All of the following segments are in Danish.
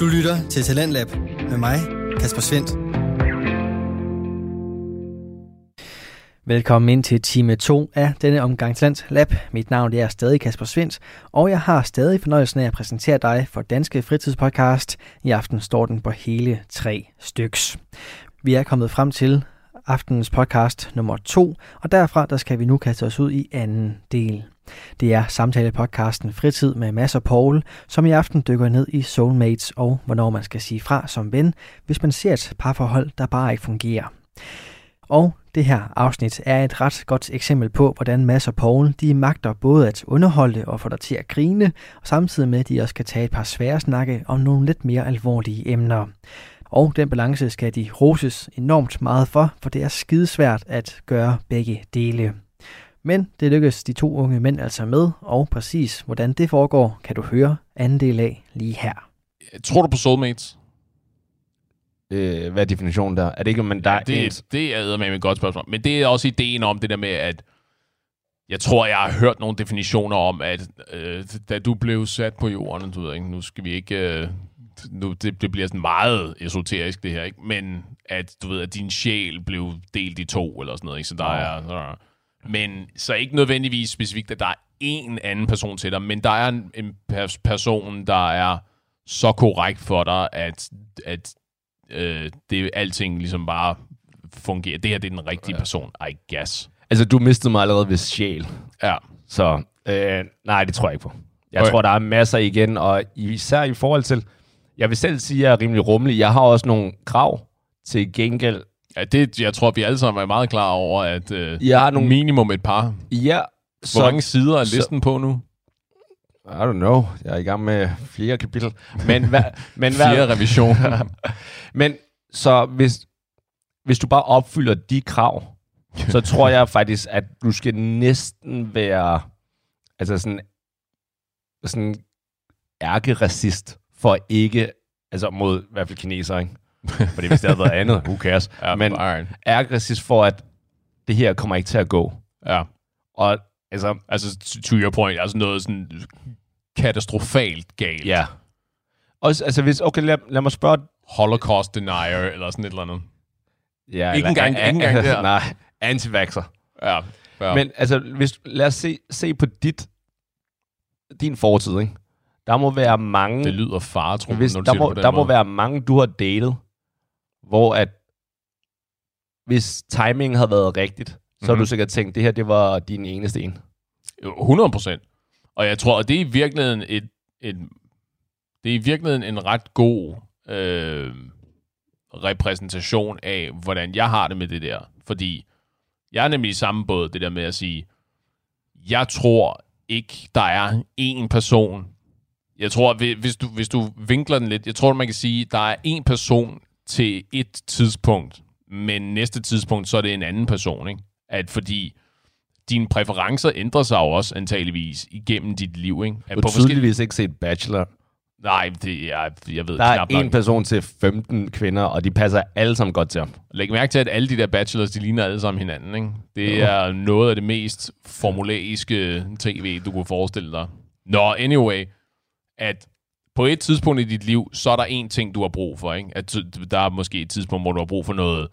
Du lytter til Talentlab med mig, Kasper Svendt. Velkommen ind til time 2 af denne omgang Lab. Mit navn er stadig Kasper Svendt, og jeg har stadig fornøjelsen af at præsentere dig for Danske Fritidspodcast. I aften står den på hele tre styks. Vi er kommet frem til aftenens podcast nummer 2, og derfra der skal vi nu kaste os ud i anden del. Det er samtalepodcasten Fritid med Mads og Paul, som i aften dykker ned i soulmates og hvornår man skal sige fra som ven, hvis man ser et parforhold, der bare ikke fungerer. Og det her afsnit er et ret godt eksempel på, hvordan Mads og Paul de magter både at underholde og få dig til at grine, og samtidig med, at de også kan tage et par svære snakke om nogle lidt mere alvorlige emner. Og den balance skal de roses enormt meget for, for det er skidesvært at gøre begge dele. Men det lykkes de to unge mænd altså med, og præcis hvordan det foregår, kan du høre anden del af lige her. Tror du på soulmates? Øh, hvad er definitionen der? Er det ikke, men der ja, er det, ens? det er med et godt spørgsmål. Men det er også ideen om det der med, at jeg tror, jeg har hørt nogle definitioner om, at øh, da du blev sat på jorden, du ved ikke, nu skal vi ikke... Øh, nu, det, det bliver sådan meget esoterisk, det her, ikke? Men at, du ved, at din sjæl blev delt i to, eller sådan noget, ikke? Så der er... Så, men så ikke nødvendigvis specifikt, at der er en anden person til dig, men der er en, en pers- person, der er så korrekt for dig, at, at øh, det alting ligesom bare fungerer. Det her det er den rigtige person, I guess. Altså, du mistede mig allerede ved sjæl. Ja. Så øh, nej, det tror jeg ikke på. Jeg Okay. tror, der er masser igen, og især i forhold til... Jeg vil selv sige, at jeg er rimelig rummelig. Jeg har også nogle krav til gengæld. Ja det, jeg tror, vi alle sammen er meget klar over, at øh, Jeg har nogle... minimum et par. Ja, Hvor mange sider er så- listen på nu? I don't know. Jeg er i gang med flere kapitel. Men hvad... men hvad Fire revision. Men så hvis, hvis du bare opfylder de krav, så tror jeg faktisk, at du skal næsten være altså sådan, sådan ærkeracist for ikke, altså mod i hvert fald kineser, ikke? Fordi hvis det havde været andet, who cares? ja, Men iron. ærkeracist for, at det her kommer ikke til at gå. Ja. Og altså, Altså, to- your point, altså noget sådan katastrofalt galt. ja. Også, altså hvis, okay, lad, lad mig spørge... Holocaust denier, eller sådan et eller andet. Ja, Ikke engang- ikke engang der. Nej, antivaxer. Ja. ja. Men altså, hvis, lad os se, se på dit, din fortid, ikke? Der må være mange, det lyder faretruende, hvis, når du der, må, det der må måde. være mange, du har datet, hvor at, hvis timingen havde været rigtigt, så mm-hmm. har Mhm. du sikkert tænkt, det her, det var din eneste en. Jo, 100 procent. Og jeg tror, at det er i virkeligheden et, et det er i virkeligheden en ret god øh, repræsentation af, hvordan jeg har det med det der. Fordi jeg er nemlig i samme båd, det der med at sige, jeg tror ikke, der er én person. Jeg tror, hvi- hvis du, hvis du vinkler den lidt, jeg tror, man kan sige, der er én person til et tidspunkt, men næste tidspunkt, så er det en anden person, ikke? At fordi dine præferencer ændrer sig jo også antageligvis igennem dit liv, ikke? At Du har tydeligvis ikke set Bachelor. Nej, det er, jeg ved Der er knap nok. en person til 15 kvinder, og de passer alle sammen godt til ham. Læg mærke til, at alle de der bachelors, de ligner alle sammen hinanden, ikke? Det er noget af det mest formulaiske tv, du kunne forestille dig. Nå, anyway, at på et tidspunkt i dit liv, så er der en ting, du har brug for, ikke? At der er måske et tidspunkt, hvor du har brug for noget,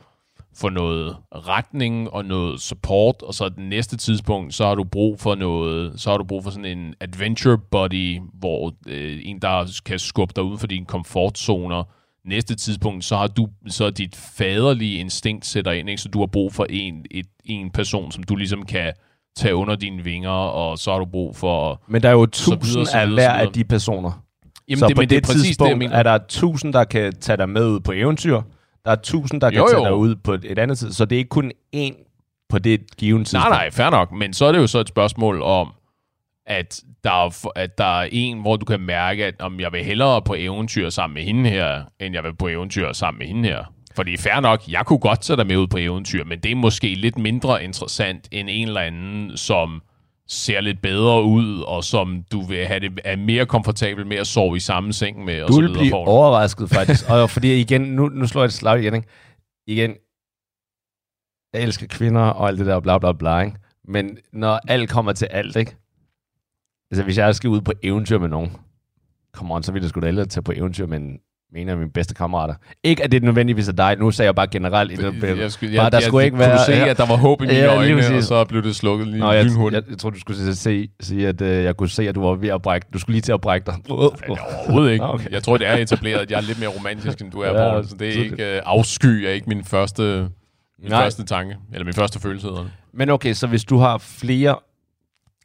for noget retning og noget support, og så det næste tidspunkt, så har du brug for noget, så har du brug for sådan en adventure buddy, hvor øh, en, der kan skubbe dig ud for dine komfortzoner. Næste tidspunkt, så har du, så dit faderlige instinkt sætter ind, ikke? så du har brug for en, et, en person, som du ligesom kan tage under dine vinger, og så har du brug for... Men der er jo tusind af hver af de personer. Jamen, så det, på det, det er præcis det, jeg mener. er der tusind, der kan tage dig med ud på eventyr. Der er tusind, der kan Jo, tage jo. dig ud på et, et andet tid. Så det er ikke kun én på det givende tidspunkt. Nej, nej, fair nok. Men så er det jo så et spørgsmål om, at der, er, at der er en, hvor du kan mærke, at om jeg vil hellere på eventyr sammen med hende her, end jeg vil på eventyr sammen med hende her. Fordi fair nok, jeg kunne godt tage dig med ud på eventyr, men det er måske lidt mindre interessant end en eller anden, som ser lidt bedre ud, og som du vil have det er mere komfortabel med at sove i samme seng med. og Du vil blive Poul. overrasket faktisk. og fordi igen, nu, nu slår jeg et slag igen. Ikke? Igen, jeg elsker kvinder og alt det der bla bla bla. Ikke? Men når alt kommer til alt, ikke? Altså hvis jeg skal ud på eventyr med nogen, come on, så vil jeg sgu da hellere tage på eventyr med en med en af mine bedste kammerater. Ikke, at det nødvendigvis er dig. Nu sagde jeg bare generelt. i den Jeg, jeg, skulle, Bare, jeg, der jeg, skulle jeg, ikke kunne være- se, ja. at der var håb i mine Ja, øjne, og så blev det slukket lige Nå, jeg, lynhurtigt. jeg, jeg, tror, du skulle se, sige, at øh, jeg kunne se, at du var ved at brække. Du skulle lige til at brække dig. Nej, overhovedet ikke. Okay. Jeg tror, det er etableret, at jeg er lidt mere romantisk, end du er, Ja, Paul. Så det er tydeligt. ikke... Uh, afsky er ikke min første, min Nej. første tanke, eller min første følelse, hedder det. Men okay, så hvis du har flere...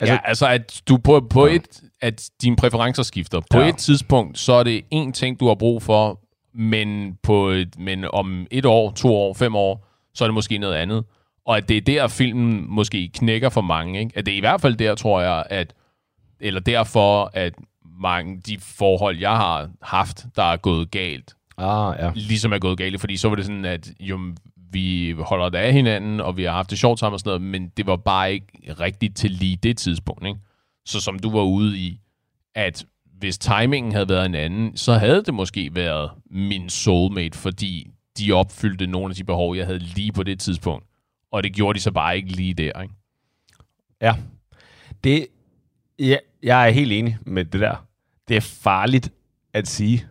Altså, ja, altså at du på, på Ja. et, at dine præferencer skifter. På Ja. et tidspunkt, så er det en ting, du har brug for, men, på et, men om et år, to år, fem år, så er det måske noget andet. Og at det er der, filmen måske knækker for mange. Ikke? At det er i hvert fald der, tror jeg, at eller derfor, at mange de forhold, jeg har haft, der er gået galt, Ah, ja. ligesom er gået galt. Fordi så var det sådan, at jo, vi holder det af hinanden, og vi har haft det sjovt sammen og sådan noget, men det var bare ikke rigtigt til lige det tidspunkt. Ikke? Så som du var ude i, at hvis timingen havde været en anden, så havde det måske været min soulmate, fordi de opfyldte nogle af de behov, jeg havde lige på det tidspunkt. Og det gjorde de så bare ikke lige der. Ikke? Ja. Det, ja, jeg er helt enig med det der. Det er farligt at sige,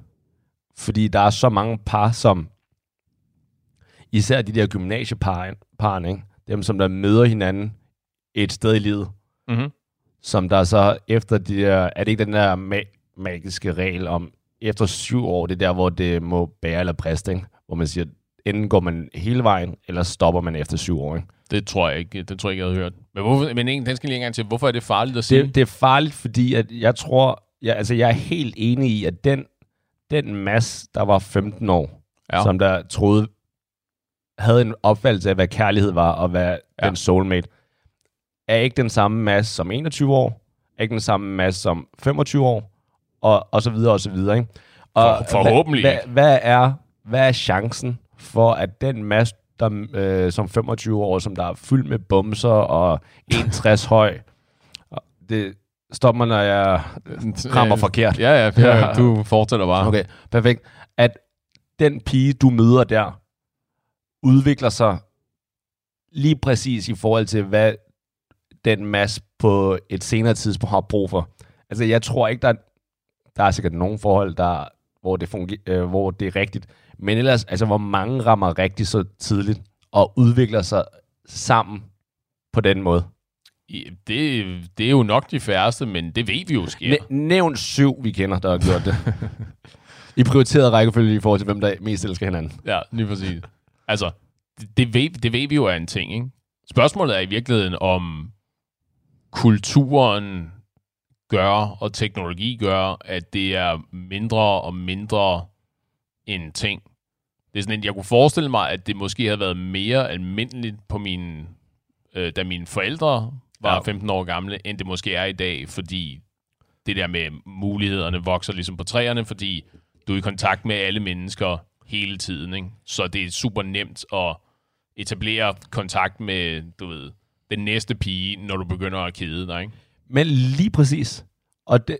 fordi der er så mange par, som især de der gymnasieparerne, ikke? dem som der møder hinanden et sted i livet, Mm-hmm. som der så efter de der, er det ikke den der ma- magiske regel om, efter syv år, det er der, hvor det må bære eller briste, ikke? hvor man siger, enten går man hele vejen, eller stopper man efter syv år. Ikke? Det tror jeg ikke, det tror jeg ikke, jeg havde hørt. Men, hvorfor, men en, den skal lige en gang til. Hvorfor er det farligt at sige? Det, det er farligt, fordi at jeg tror, jeg, altså jeg er helt enig i, at den, den masse, der var 15 år, ja. som der troede, havde en opfattelse af, hvad kærlighed var, og hvad Ja. den soulmate, er ikke den samme masse som 21 år, er ikke den samme masse som 25 år, og, og så videre, og så videre. Ikke? Og For- forhåbentlig hvad, hvad, hvad, er, hvad er chancen for, at den masse, der, øh, som 25 år, som der er fyldt med bumser og 61 høj, det stopper mig, når jeg rammer forkert. Ja, ja, ja, du fortsætter bare. Okay, perfekt. At den pige, du møder der, udvikler sig lige præcis i forhold til, hvad den masse på et senere tidspunkt har brug for. Altså, jeg tror ikke, der er, der er sikkert nogle forhold, der, hvor, det fungerer, øh, hvor det er rigtigt. Men ellers, altså, hvor mange rammer rigtigt så tidligt og udvikler sig sammen på den måde. Det, det er jo nok de færreste, men det ved vi jo sker. Næ- nævn syv, vi kender, der har gjort det. I prioriteret rækkefølge i forhold til, hvem der mest elsker hinanden. Ja, lige præcis. Altså, det, det, ved, det ved vi jo er en ting, ikke? Spørgsmålet er i virkeligheden, om kulturen gør, og teknologi gør, at det er mindre og mindre en ting. Det er sådan en, jeg kunne forestille mig, at det måske havde været mere almindeligt på mine, øh, da mine forældre var ja. 15 år gamle, end det måske er i dag, fordi det der med mulighederne vokser ligesom på træerne, fordi du er i kontakt med alle mennesker hele tiden, ikke? Så det er super nemt at etablere kontakt med, du ved, den næste pige, når du begynder at kede dig, ikke? Men lige præcis. Og det,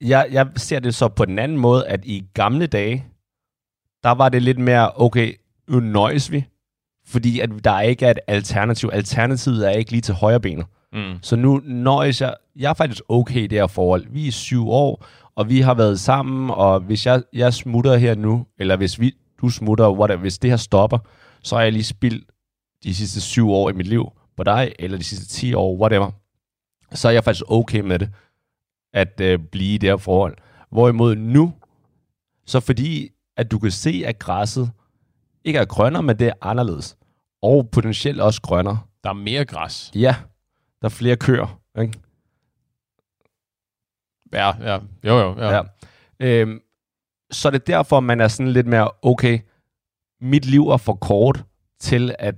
jeg, jeg ser det så på den anden måde, at i gamle dage, der var det lidt mere, okay, nu nøjes vi, fordi at der ikke er et alternativ. Alternativet er ikke lige til højre benet. Mm. Så nu nøjes jeg, jeg er faktisk okay i det her forhold. Vi er syv år, og vi har været sammen, og hvis jeg, jeg smutter her nu, eller hvis vi, du smutter, whatever, hvis det her stopper, så har jeg lige spildt de sidste syv år i mit liv på dig, eller de sidste 10 år, whatever. Så er jeg faktisk okay med det, at øh, blive i det her forhold. Hvorimod nu, så fordi, at du kan se, at græsset ikke er grønnere, men det er anderledes. Og potentielt også grønnere. Der er mere græs. Ja, der er flere køer, ikke? Ja, ja. Jo, jo. Ja. Ja. Øhm, så er det derfor, man er sådan lidt mere, okay, mit liv er for kort til at,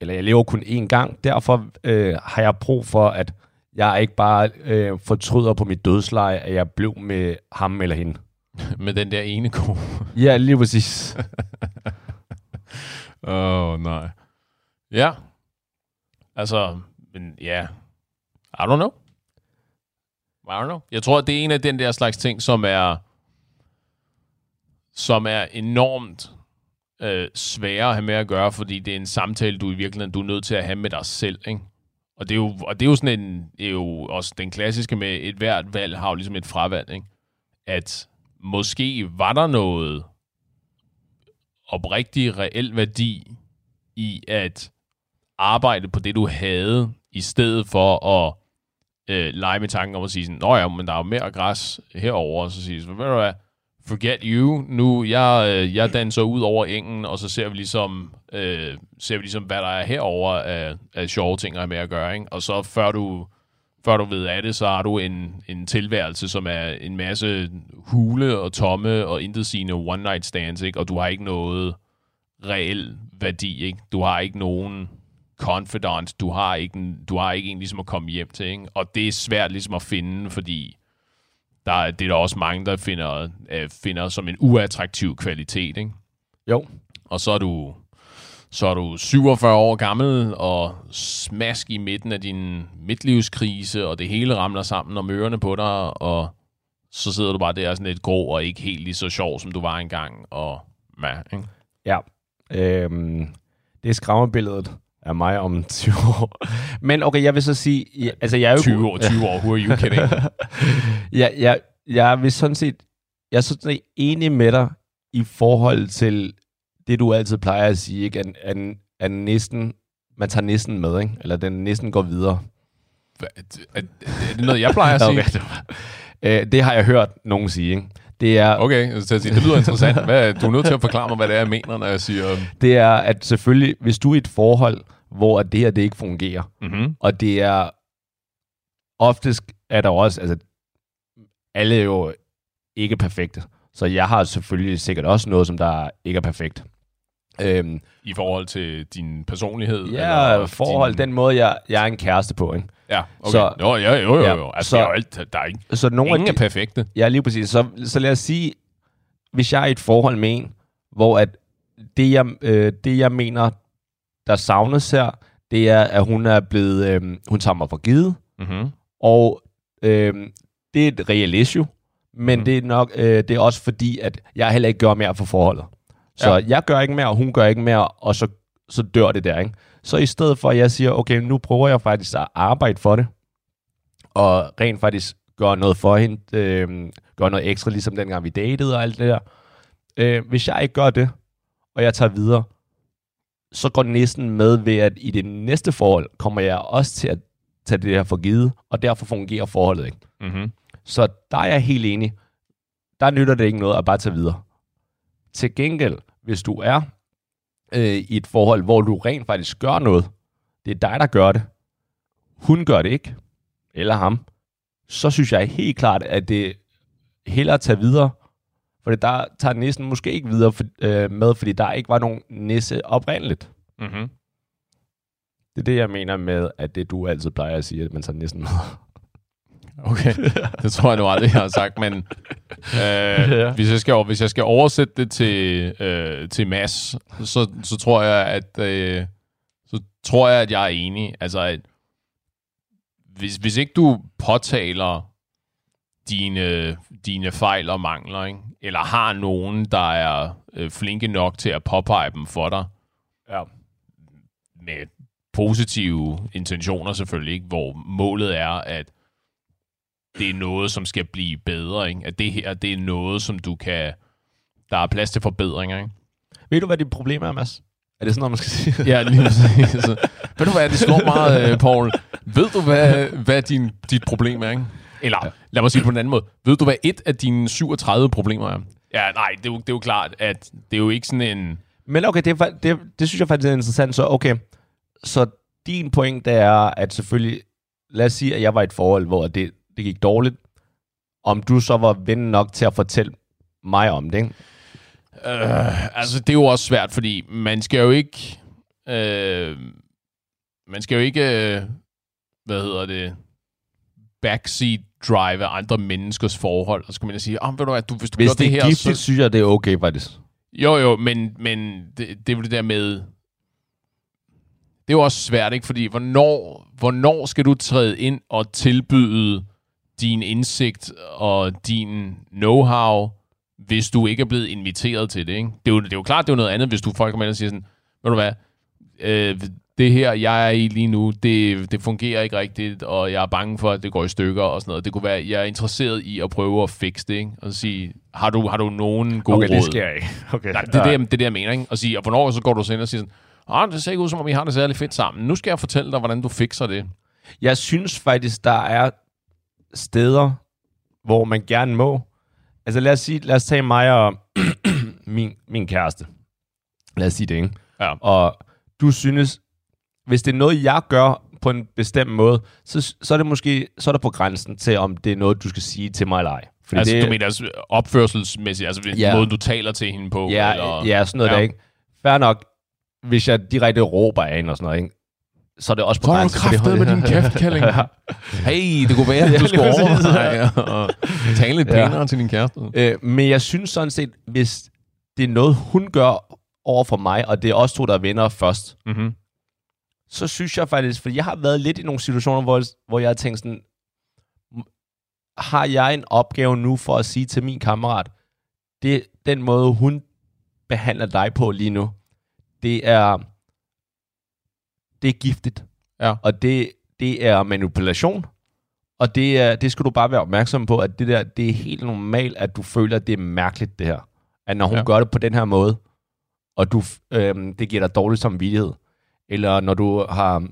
eller jeg lever kun én gang, derfor øh, har jeg brug for, at jeg ikke bare øh, fortryder på mit dødsleje, at jeg blev med ham eller hende. Med den der ene ko. Ja, lige præcis. Åh, oh, nej. Ja. Altså, men ja. I don't know. I don't know. Jeg tror, det er en af den der slags ting, som er som er enormt øh, svære at have med at gøre, fordi det er en samtale, du i virkeligheden du er nødt til at have med dig selv. Ikke? Og, det er jo, og det er jo sådan en, det er jo også den klassiske med et hvert valg har jo ligesom et fravalg. Ikke? At måske var der noget oprigtig, reel værdi i at arbejde på det, du havde, i stedet for at øh, lege med tanken om at sige sådan, Nå ja, men der er jo mere græs herover og så siger ved du hvad, forget you, nu jeg, øh, jeg danser ud over engen, og så ser vi ligesom, øh, ser vi ligesom hvad der er herover af, af sjove ting, der er med at gøre, ikke? og så før du, før du ved af det, så har du en, en tilværelse, som er en masse hule og tomme og intetsigende one-night stands, ikke? og du har ikke noget reel værdi, ikke? Du har ikke nogen confidant, du har ikke, en, du har ikke en ligesom at komme hjem til, ikke? Og det er svært ligesom at finde, fordi der, er- det er der også mange, der finder, øh, finder som en uattraktiv kvalitet, ikke? Jo. Og så er du så er du 47 år gammel og smask i midten af din midtlivskrise, og det hele ramler sammen om ørerne på dig, og så sidder du bare der sådan lidt grå og ikke helt lige så sjov, som du var engang, og ja, ikke? Ja. Øhm, det er skræmmebilledet af mig om 20 år. Men okay, jeg vil så sige... Ja, altså, jeg er jo 20 år, 20 år, who are you kidding? ja, jeg, jeg vil sådan set... Jeg er sådan set enig med dig i forhold til det, du altid plejer at sige, ikke? At, at, at næsten, man tager næsten med, ikke? Eller den næsten går videre. Er, er det noget, jeg plejer at sige? Okay, det, var, øh, det har jeg hørt nogen sige, ikke? Det er, Okay, så sige, det lyder interessant. Hvad, du er nødt til at forklare mig, hvad det er, jeg mener, når jeg siger... det er, at selvfølgelig, hvis du er i et forhold, hvor det her det ikke fungerer, Mm-hmm. og det er oftest er der også, altså alle er jo ikke perfekte, så jeg har selvfølgelig sikkert også noget, som der ikke er perfekt. Øhm, I forhold til din personlighed? ja, eller forhold, din... den måde, jeg, jeg er en kæreste på, ikke? Ja, okay. Så- jo, jo, jo, Ja, jo. Altså, så- det er jo alt, der er ikke... Så nogle Ingen af er de, perfekte. Ja, lige præcis. Så, så lad os sige, hvis jeg er i et forhold med en, hvor at det, jeg, øh, det, jeg mener, der savnes her, det er, at hun er blevet, øh, hun tager mig for givet, Mm-hmm. og øh, det er et reelt issue, men mm. det er nok, øh, det er også fordi, at jeg heller ikke gør mere for forholdet. Så ja. jeg gør ikke mere, og hun gør ikke mere, og så, så dør det der, ikke? Så i stedet for, at jeg siger, okay, nu prøver jeg faktisk at arbejde for det, og rent faktisk gøre noget for hende, øh, gøre noget ekstra, ligesom dengang vi datede og alt det der. Øh, hvis jeg ikke gør det, og jeg tager videre, så går næsten med ved, at i det næste forhold kommer jeg også til at tage det her for givet, og derfor fungerer forholdet ikke. Mm-hmm. Så der er jeg helt enig. Der nytter det ikke noget at bare tage videre. Til gengæld, hvis du er øh, i et forhold, hvor du rent faktisk gør noget, det er dig, der gør det, hun gør det ikke, eller ham, så synes jeg helt klart, at det hellere at tage videre, for der tager næsten måske ikke videre for, øh, med, fordi der ikke var nogen nisse oprindeligt. Mm-hmm. Det er det, jeg mener med, at det du altid plejer at sige, at man tager næsten med. Okay, det tror jeg nu aldrig, jeg har sagt, men øh, Ja. hvis, jeg skal, hvis jeg skal oversætte det til, øh, til Mads, så, så tror jeg, at øh, så tror jeg, at jeg er enig. Altså, at hvis, hvis ikke du påtaler dine, dine fejl og mangler, ikke? eller har nogen, der er øh, flinke nok til at påpege dem for dig, Ja. med positive intentioner selvfølgelig, ikke? hvor målet er, at det er noget, som skal blive bedre. Ikke? At det her, det er noget, som du kan... Der er plads til forbedringer, ikke? Ved du, hvad dit problem er, Mads? Er det sådan noget, man skal sige? Ja, lige præcis. Så, ved du hvad, det slår meget, øh, Paul. Ved du, hvad, hvad din, dit problem er, ikke? Eller, ja. lad mig sige det på en anden måde. Ved du, hvad et af dine 37 problemer er? Ja, nej, det er, jo, det er jo klart, at det er jo ikke sådan en... Men okay, det, er, det, det synes jeg faktisk er interessant. Så okay, så din point det er, at selvfølgelig, lad os sige, at jeg var i et forhold, hvor det, det gik dårligt. Om du så var ven nok til at fortælle mig om det, ikke? Øh, altså, det er jo også svært, fordi man skal jo ikke... Øh, man skal jo ikke... Øh, hvad hedder det? Backseat drive andre menneskers forhold. Og så kan man sige, oh, ved du hvad, du, hvis du Hvis gør det er det her, giftigt, så... synes jeg, det er okay faktisk. Jo, jo, men, men det, det er jo det der med... Det er jo også svært, ikke? Fordi hvornår, hvornår skal du træde ind og tilbyde din indsigt og din know-how, hvis du ikke er blevet inviteret til det, ikke? Det er jo, det er jo klart, det er noget andet, hvis du folk kommer ind og siger sådan, ved du hvad, øh, det her, jeg er i lige nu, det, det fungerer ikke rigtigt, og jeg er bange for, at det går i stykker og sådan noget. Det kunne være, jeg er interesseret i at prøve at fikse det, ikke? Og så sige, har du, har du nogen gode Okay, råd? det sker ikke. Okay. Nej, det er det, det, er det, jeg mener, ikke? Og, sige, og hvornår så går du så ind og siger sådan, ah, det ser ikke ud, som om I har det særlig fedt sammen. Nu skal jeg fortælle dig, hvordan du fikser det. Jeg synes faktisk, der er steder, hvor man gerne må. Altså lad os, sige, lad os tage mig og min, min kæreste. Lad os sige det, ikke? Ja. Og du synes, hvis det er noget, jeg gør på en bestemt måde, så, så er det måske så er der på grænsen til, om det er noget, du skal sige til mig eller ej. Fordi altså, det, du mener altså, opførselsmæssigt, altså Ja. måden, du taler til hende på? Ja, eller, ja sådan noget. Ja. der, ikke? Fair nok, hvis jeg direkte råber af hende og sådan noget, ikke? Så er det også på Så grænsen. for det- kraftet med din kæft, Kælling. Hey, det kunne være, at Ja, du skulle overveje og tale lidt Ja. pænere til din kæreste. Øh, men jeg synes sådan set, hvis det er noget, hun gør over for mig, og det er os to, der vinder først, Mm-hmm. så synes jeg faktisk, for jeg har været lidt i nogle situationer, hvor, hvor jeg har tænkt sådan, "M- har jeg en opgave nu for at sige til min kammerat, det den måde, hun behandler dig på lige nu, det er, det er giftigt. Ja. Og det, det er manipulation. Og det, er, det skal du bare være opmærksom på, at det der, det er helt normalt, at du føler, at det er mærkeligt, det her. At når hun ja. Gør det på den her måde, og du, øhm, det giver dig dårlig samvittighed, eller når du har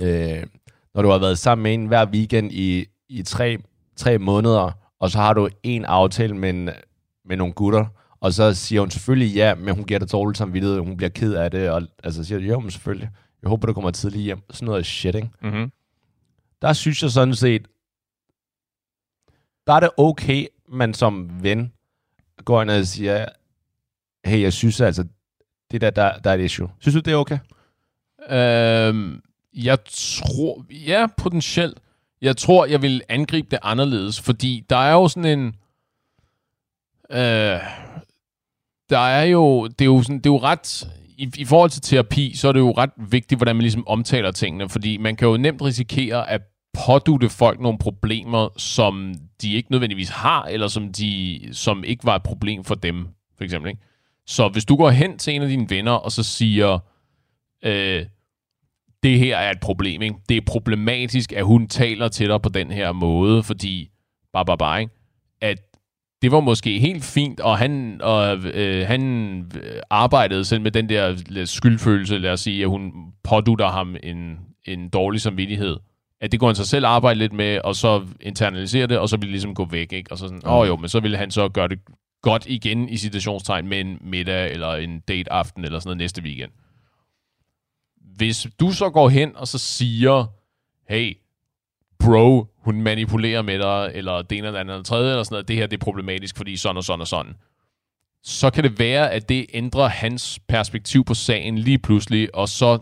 øh, når du har været sammen med en hver weekend i, i tre, tre måneder, og så har du en aftale med, en, med nogle gutter, og så siger hun selvfølgelig ja, men hun giver dig dårligt samvittighed, hun bliver ked af det, og altså siger, jo, men selvfølgelig, jeg håber, du kommer tidligt hjem. Sådan noget shit, ikke? Mm-hmm. der synes jeg sådan set, der er det okay, man som ven går ind og siger, hey, jeg synes altså, det der, der, der er et issue. Synes du, det er okay? Øhm, jeg tror, ja, potentielt. Jeg tror, jeg vil angribe det anderledes, fordi der er jo sådan en... Øh, der er jo, det er jo, sådan, det er jo ret, i, i forhold til terapi, så er det jo ret vigtigt, hvordan man ligesom omtaler tingene, fordi man kan jo nemt risikere at pådute folk nogle problemer, som de ikke nødvendigvis har, eller som, de, som ikke var et problem for dem, for eksempel. Ikke? Så hvis du går hen til en af dine venner, og så siger, øh, det her er et problem, ikke? Det er problematisk, at hun taler til dig på den her måde, fordi, bare, bare, bare, ikke? At det var måske helt fint, og han, og, øh, han arbejdede selv med den der skyldfølelse, lad os sige, at hun pådutter ham en, en dårlig samvittighed. At det går han sig selv arbejde lidt med, og så internalisere det, og så vil det ligesom gå væk, ikke? Og så sådan, åh oh, jo, men så ville han så gøre det godt igen i situationstegn med en middag, eller en date aften, eller sådan noget næste weekend. Hvis du så går hen og så siger, hey, bro, hun manipulerer med dig, eller det ene eller andet eller tredje, eller sådan noget, det her det er problematisk, fordi sådan og sådan og sådan. Så kan det være, at det ændrer hans perspektiv på sagen lige pludselig, og så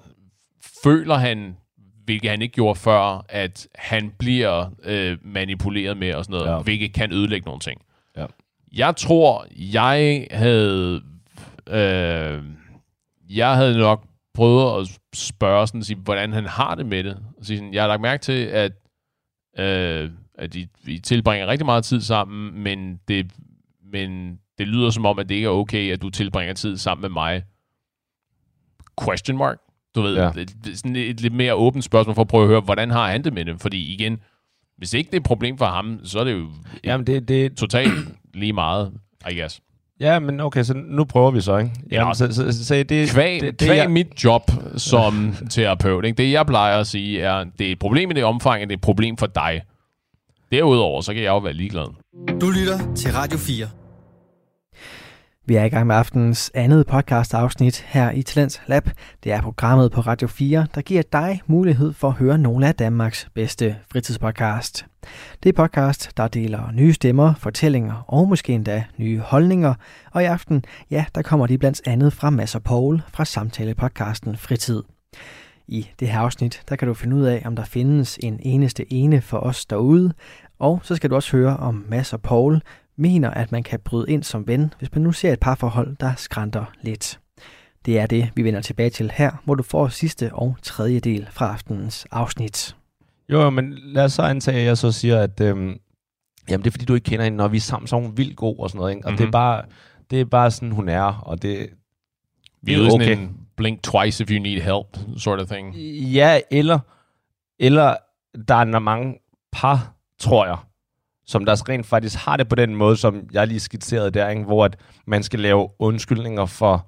føler han, hvilket han ikke gjorde før, at han bliver øh, manipuleret med og sådan noget, Ja. hvilket kan ødelægge nogle ting. Ja. Jeg tror, jeg havde... Øh, jeg havde nok prøvet at spørge, sådan, at sige, hvordan han har det med det. Sige, sådan, jeg har lagt mærke til, at, øh, at I, I tilbringer rigtig meget tid sammen, men det, men det lyder som om, at det ikke er okay, at du tilbringer tid sammen med mig. Question mark? Du ved, Ja. ja. et, sådan et lidt mere åbent spørgsmål for at prøve at høre, hvordan har han det med det? Fordi igen, hvis ikke det er et problem for ham, så er det jo Jamen, det, det, totalt lige meget, I guess. Ja, men okay, så nu prøver vi så, ikke? Jamen, Ja. så, så, så, så det, Kvæg, det, det, kvæg jeg- mit job som terapeut, ikke? det jeg plejer at sige er, det er et problem i det omfang, at det er et problem for dig. Derudover, så kan jeg jo være ligeglad. Du lytter til Radio 4. Vi er i gang med aftenens andet podcast afsnit her i Talents Lab. Det er programmet på Radio 4, der giver dig mulighed for at høre nogle af Danmarks bedste fritidspodcast. Det er podcast, der deler nye stemmer, fortællinger og måske endda nye holdninger. Og i aften, ja, der kommer de blandt andet fra Mads og Paul fra samtalepodcasten Fritid. I det her afsnit, der kan du finde ud af, om der findes en eneste ene for os derude, og så skal du også høre om Mads og Paul mener, at man kan bryde ind som ven, hvis man nu ser et parforhold, der skrænter lidt. Det er det, vi vender tilbage til her, hvor du får sidste og tredje del fra aftenens afsnit. Jo, men lad os så antage, at jeg så siger, at øhm, jamen, det er fordi, du ikke kender hende, når vi er sammen, så er hun vildt god og sådan noget. Ikke? Og mm-hmm. det, er Mhm. bare, det er bare sådan, hun er, og det, Vi er okay. en blink twice if you need help, sort of thing. Ja, eller, eller der er mange par, tror jeg, som der rent faktisk har det på den måde, som jeg lige skitserede der, ikke? hvor at man skal lave undskyldninger for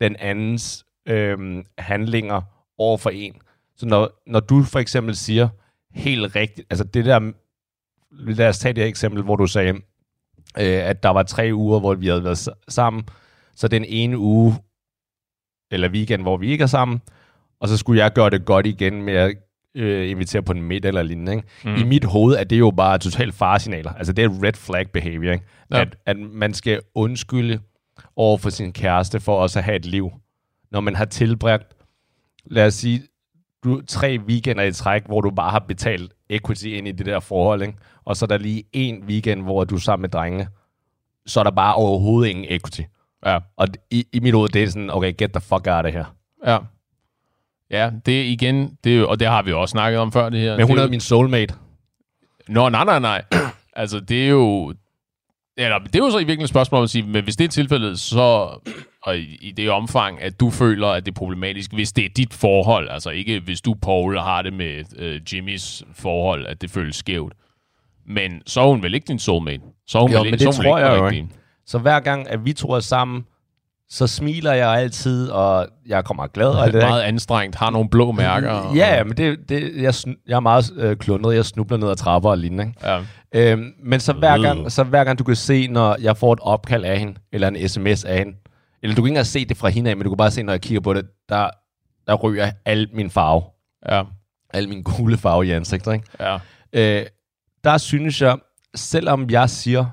den andens øhm, handlinger over for en. Så når, når du for eksempel siger helt rigtigt, altså det der, lad os tage det eksempel, hvor du sagde, øh, at der var tre uger, hvor vi havde været sammen, så den ene uge, eller weekend, hvor vi ikke er sammen, og så skulle jeg gøre det godt igen med at øh, invitere på en midt eller lignende. Ikke? Mm. I mit hoved er det jo bare totalt faresignaler. Altså det er red flag behavior. Ikke? Ja. At, at man skal undskylde over for sin kæreste for også at have et liv. Når man har tilbragt, lad os sige, du, tre weekender i træk, hvor du bare har betalt equity ind i det der forhold, ikke? og så er der lige en weekend, hvor du er sammen med drengene, så er der bare overhovedet ingen equity. Ja. Og i, i mit hoved, det er sådan, okay, get the fuck out of her. Ja. Ja, det igen, det er jo, og det har vi jo også snakket om før, det her. Men hun det er, er min soulmate. Nå, nej, nej, nej. altså, det er jo... Eller, det er jo så i virkeligheden et spørgsmål at sige, men hvis det er tilfældet, så og i, i det omfang, at du føler, at det er problematisk, hvis det er dit forhold, altså ikke hvis du, Paul, har det med øh, Jimmys forhold, at det føles skævt. Men så er hun vel ikke din soulmate? Så er hun jo, vel men ikke, det så tror jeg jo ikke. Så hver gang, at vi to er sammen, så smiler jeg altid, og jeg kommer glad. Og det er meget anstrengt, har nogle blå mærker. Og... Ja, men det, det, jeg, jeg er meget øh, klundet, jeg snubler ned ad trapper og lignende. Ikke? Ja. Øhm, men så hver, gang, så hver gang du kan se, når jeg får et opkald af hende, eller en sms af hende, eller du kan ikke engang se det fra hende af, men du kan bare se, når jeg kigger på det, der, der ryger al min farve. Ja. Al min gule farve i ansigtet, ikke? Ja. Øh, der synes jeg, selvom jeg siger,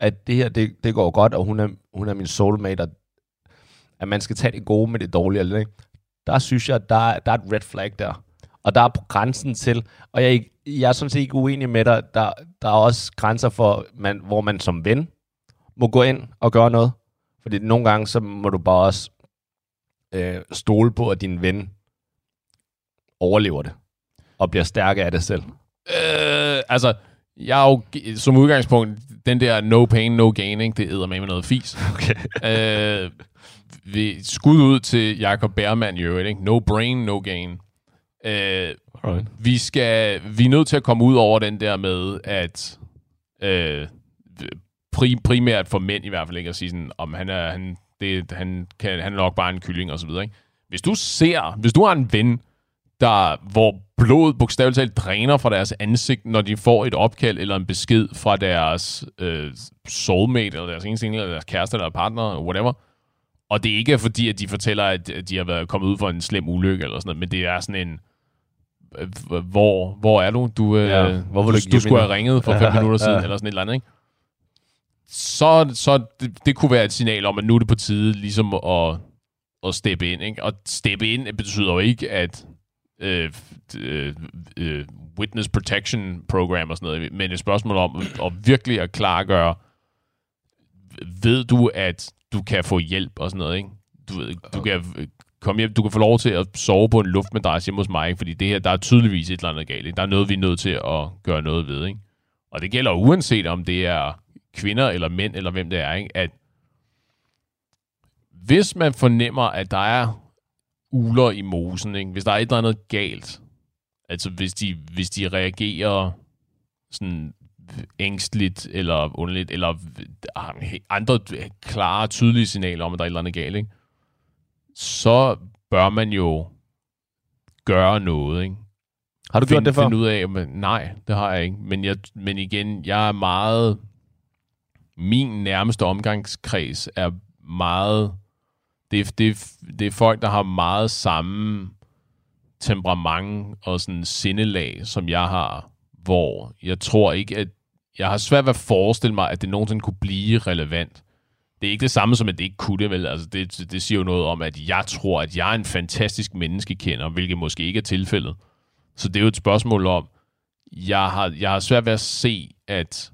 at det her, det, det går godt, og hun er, hun er min soulmate, og at man skal tage det gode med det dårlige, eller ikke? der synes jeg, at der, der er et red flag der. Og der er på grænsen til, og jeg, jeg er sådan set ikke uenig med dig, der, der er også grænser for, man, hvor man som ven må gå ind og gøre noget. Fordi nogle gange, så må du bare også øh, stole på, at din ven overlever det, og bliver stærkere af det selv. Øh, altså, jeg er jo som udgangspunkt, den der no pain, no gain, ikke? det æder med noget fis. Okay. øh, vi, skud ud til Jakob Bærmann i øvrigt, ikke? No brain, no gain. Øh, right. vi, skal, vi er nødt til at komme ud over den der med, at øh, primært for mænd i hvert fald ikke at sige sådan, om han er, han, det, han, kan, han er nok bare en kylling og så videre. Ikke? Hvis du ser, hvis du har en ven, der, hvor blodet bogstaveligt talt dræner fra deres ansigt, når de får et opkald eller en besked fra deres øh, soulmate, eller deres eneste eller deres kæreste, eller partner, whatever. Og det ikke er fordi, at de fortæller, at de har været kommet ud for en slem ulykke, eller sådan noget, men det er sådan en, øh, hvor, hvor er du? Du, øh, ja, hvor du, du, du skulle have ringet for fem minutter siden, ja. eller sådan et eller andet, ikke? Så, så det, det kunne være et signal om, at nu er det på tide ligesom at, at steppe ind. Ikke? Og steppe ind betyder jo ikke, at øh, øh, øh, witness protection program og sådan noget, men et spørgsmål om at virkelig at klargøre, ved du, at du kan få hjælp og sådan noget, ikke? Du, ved, du kan komme hjem, du kan få lov til at sove på en luftmadras hjemme hos mig, ikke? fordi det her, der er tydeligvis et eller andet galt. Ikke? Der er noget, vi er nødt til at gøre noget ved. Ikke? Og det gælder uanset om det er kvinder eller mænd, eller hvem det er, ikke? at hvis man fornemmer, at der er uler i mosen, ikke? hvis der er et eller andet galt, altså hvis de, hvis de reagerer sådan ængstligt eller underligt, eller andre klare, tydelige signaler om, at der er et eller andet galt, ikke? så bør man jo gøre noget. Ikke? Har du find, gjort det før? Finde ud af, men nej, det har jeg ikke. Men, jeg, men igen, jeg er meget min nærmeste omgangskreds er meget... Det er, det, er, det er folk, der har meget samme temperament og sådan sindelag, som jeg har, hvor jeg tror ikke, at jeg har svært ved at forestille mig, at det nogensinde kunne blive relevant. Det er ikke det samme som, at det ikke kunne det, vel? Altså, det, det siger jo noget om, at jeg tror, at jeg er en fantastisk menneskekender, hvilket måske ikke er tilfældet. Så det er jo et spørgsmål om, jeg har, jeg har svært ved at se, at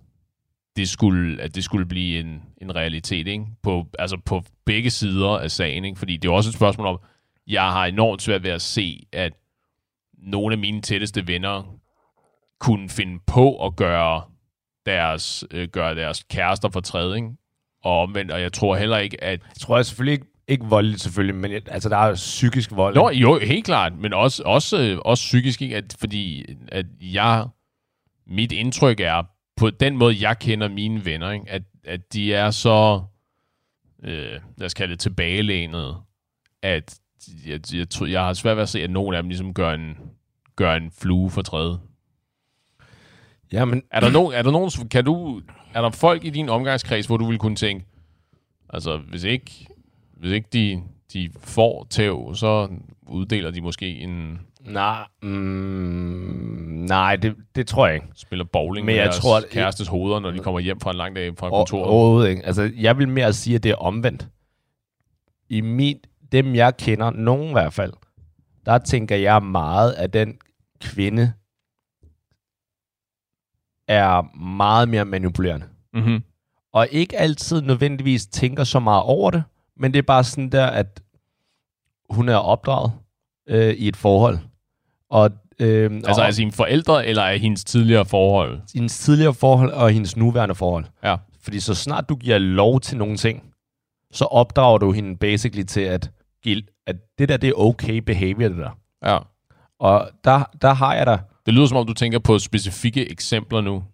det skulle, at det skulle blive en, en realitet, ikke? På, altså på begge sider af sagen, ikke? Fordi det er også et spørgsmål om, jeg har enormt svært ved at se, at nogle af mine tætteste venner kunne finde på at gøre deres, øh, gøre deres kærester for tredje, ikke? Og omvendt, og jeg tror heller ikke, at... Jeg tror jeg selvfølgelig ikke, ikke voldeligt selvfølgelig, men altså, der er psykisk vold. Nå, jo, helt klart, men også, også, øh, også psykisk, ikke? At, fordi at jeg, mit indtryk er, på den måde, jeg kender mine venner, ikke? At, at de er så, øh, lad os kalde det tilbagelænet, at jeg, jeg, tror, jeg har svært ved at se, at nogen af dem ligesom gør en, gør en flue for træde. Ja, men Er der nogen, er der nogen, kan du, er der folk i din omgangskreds, hvor du vil kunne tænke, altså hvis ikke, hvis ikke de, de får tæv, så uddeler de måske en nej, mm, nej det, det tror jeg ikke. spiller bowling Men med jeg deres tror, at- kærestes hoveder, når de kommer hjem fra en lang dag fra kontoret. Overhovedet ikke. Altså, jeg vil mere sige, at det er omvendt. I min, dem, jeg kender, nogen i hvert fald, der tænker jeg meget, at den kvinde er meget mere manipulerende. Mm-hmm. Og ikke altid nødvendigvis tænker så meget over det, men det er bare sådan der, at hun er opdraget øh, i et forhold. Og, øh, Altså og er sine forældre, eller er hendes tidligere forhold? hendes tidligere forhold og hendes nuværende forhold. Ja. Fordi så snart du giver lov til nogle ting, så opdrager du hende basically til, at, at det der, det er okay behavior, det der. Ja. Og der, der har jeg da, Det lyder som om, du tænker på specifikke eksempler nu.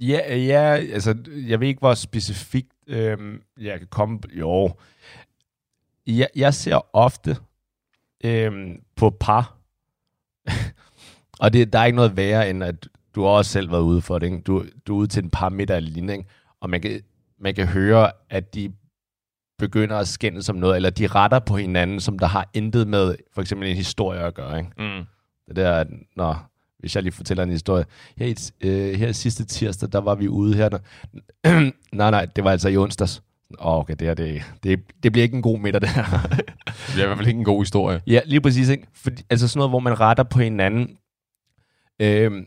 ja, ja, altså, jeg ved ikke, hvor specifikt øhm, jeg kan komme, jo. Jeg, jeg ser ofte øhm, på par, og det, der er ikke noget værre, end at du har også selv været ude for det, ikke? Du, du er ude til en par middag eller lignende, ikke? og man kan, man kan høre, at de begynder at skændes om noget, eller de retter på hinanden, som der har intet med for eksempel en historie at gøre. Ikke? Mm. Det der, at, nå, hvis jeg lige fortæller en historie. Her, i, øh, her sidste tirsdag, der var vi ude her. nej, nej, det var altså i onsdags. Åh, okay, det, her, det, det, det bliver ikke en god middag, det her. Det er i hvert fald ikke en god historie. ja, lige præcis. Ikke? Fordi, altså sådan noget, hvor man retter på hinanden. Øhm,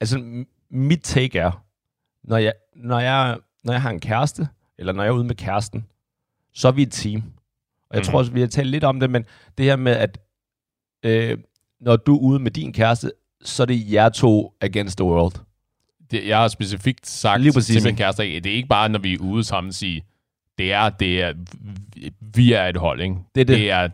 altså, mit take er, når jeg, når, jeg, når jeg har en kæreste, eller når jeg er ude med kæresten, så er vi et team. Og jeg Mhm. tror også, vi har talt lidt om det, men det her med, at øh, når du er ude med din kæreste, så er det jer to against the world. Det, jeg har specifikt sagt Lige præcis, til min kæreste, at det er ikke bare, når vi er ude sammen, at sige, det er, det er, vi er et hold, ikke? Det er det. det er,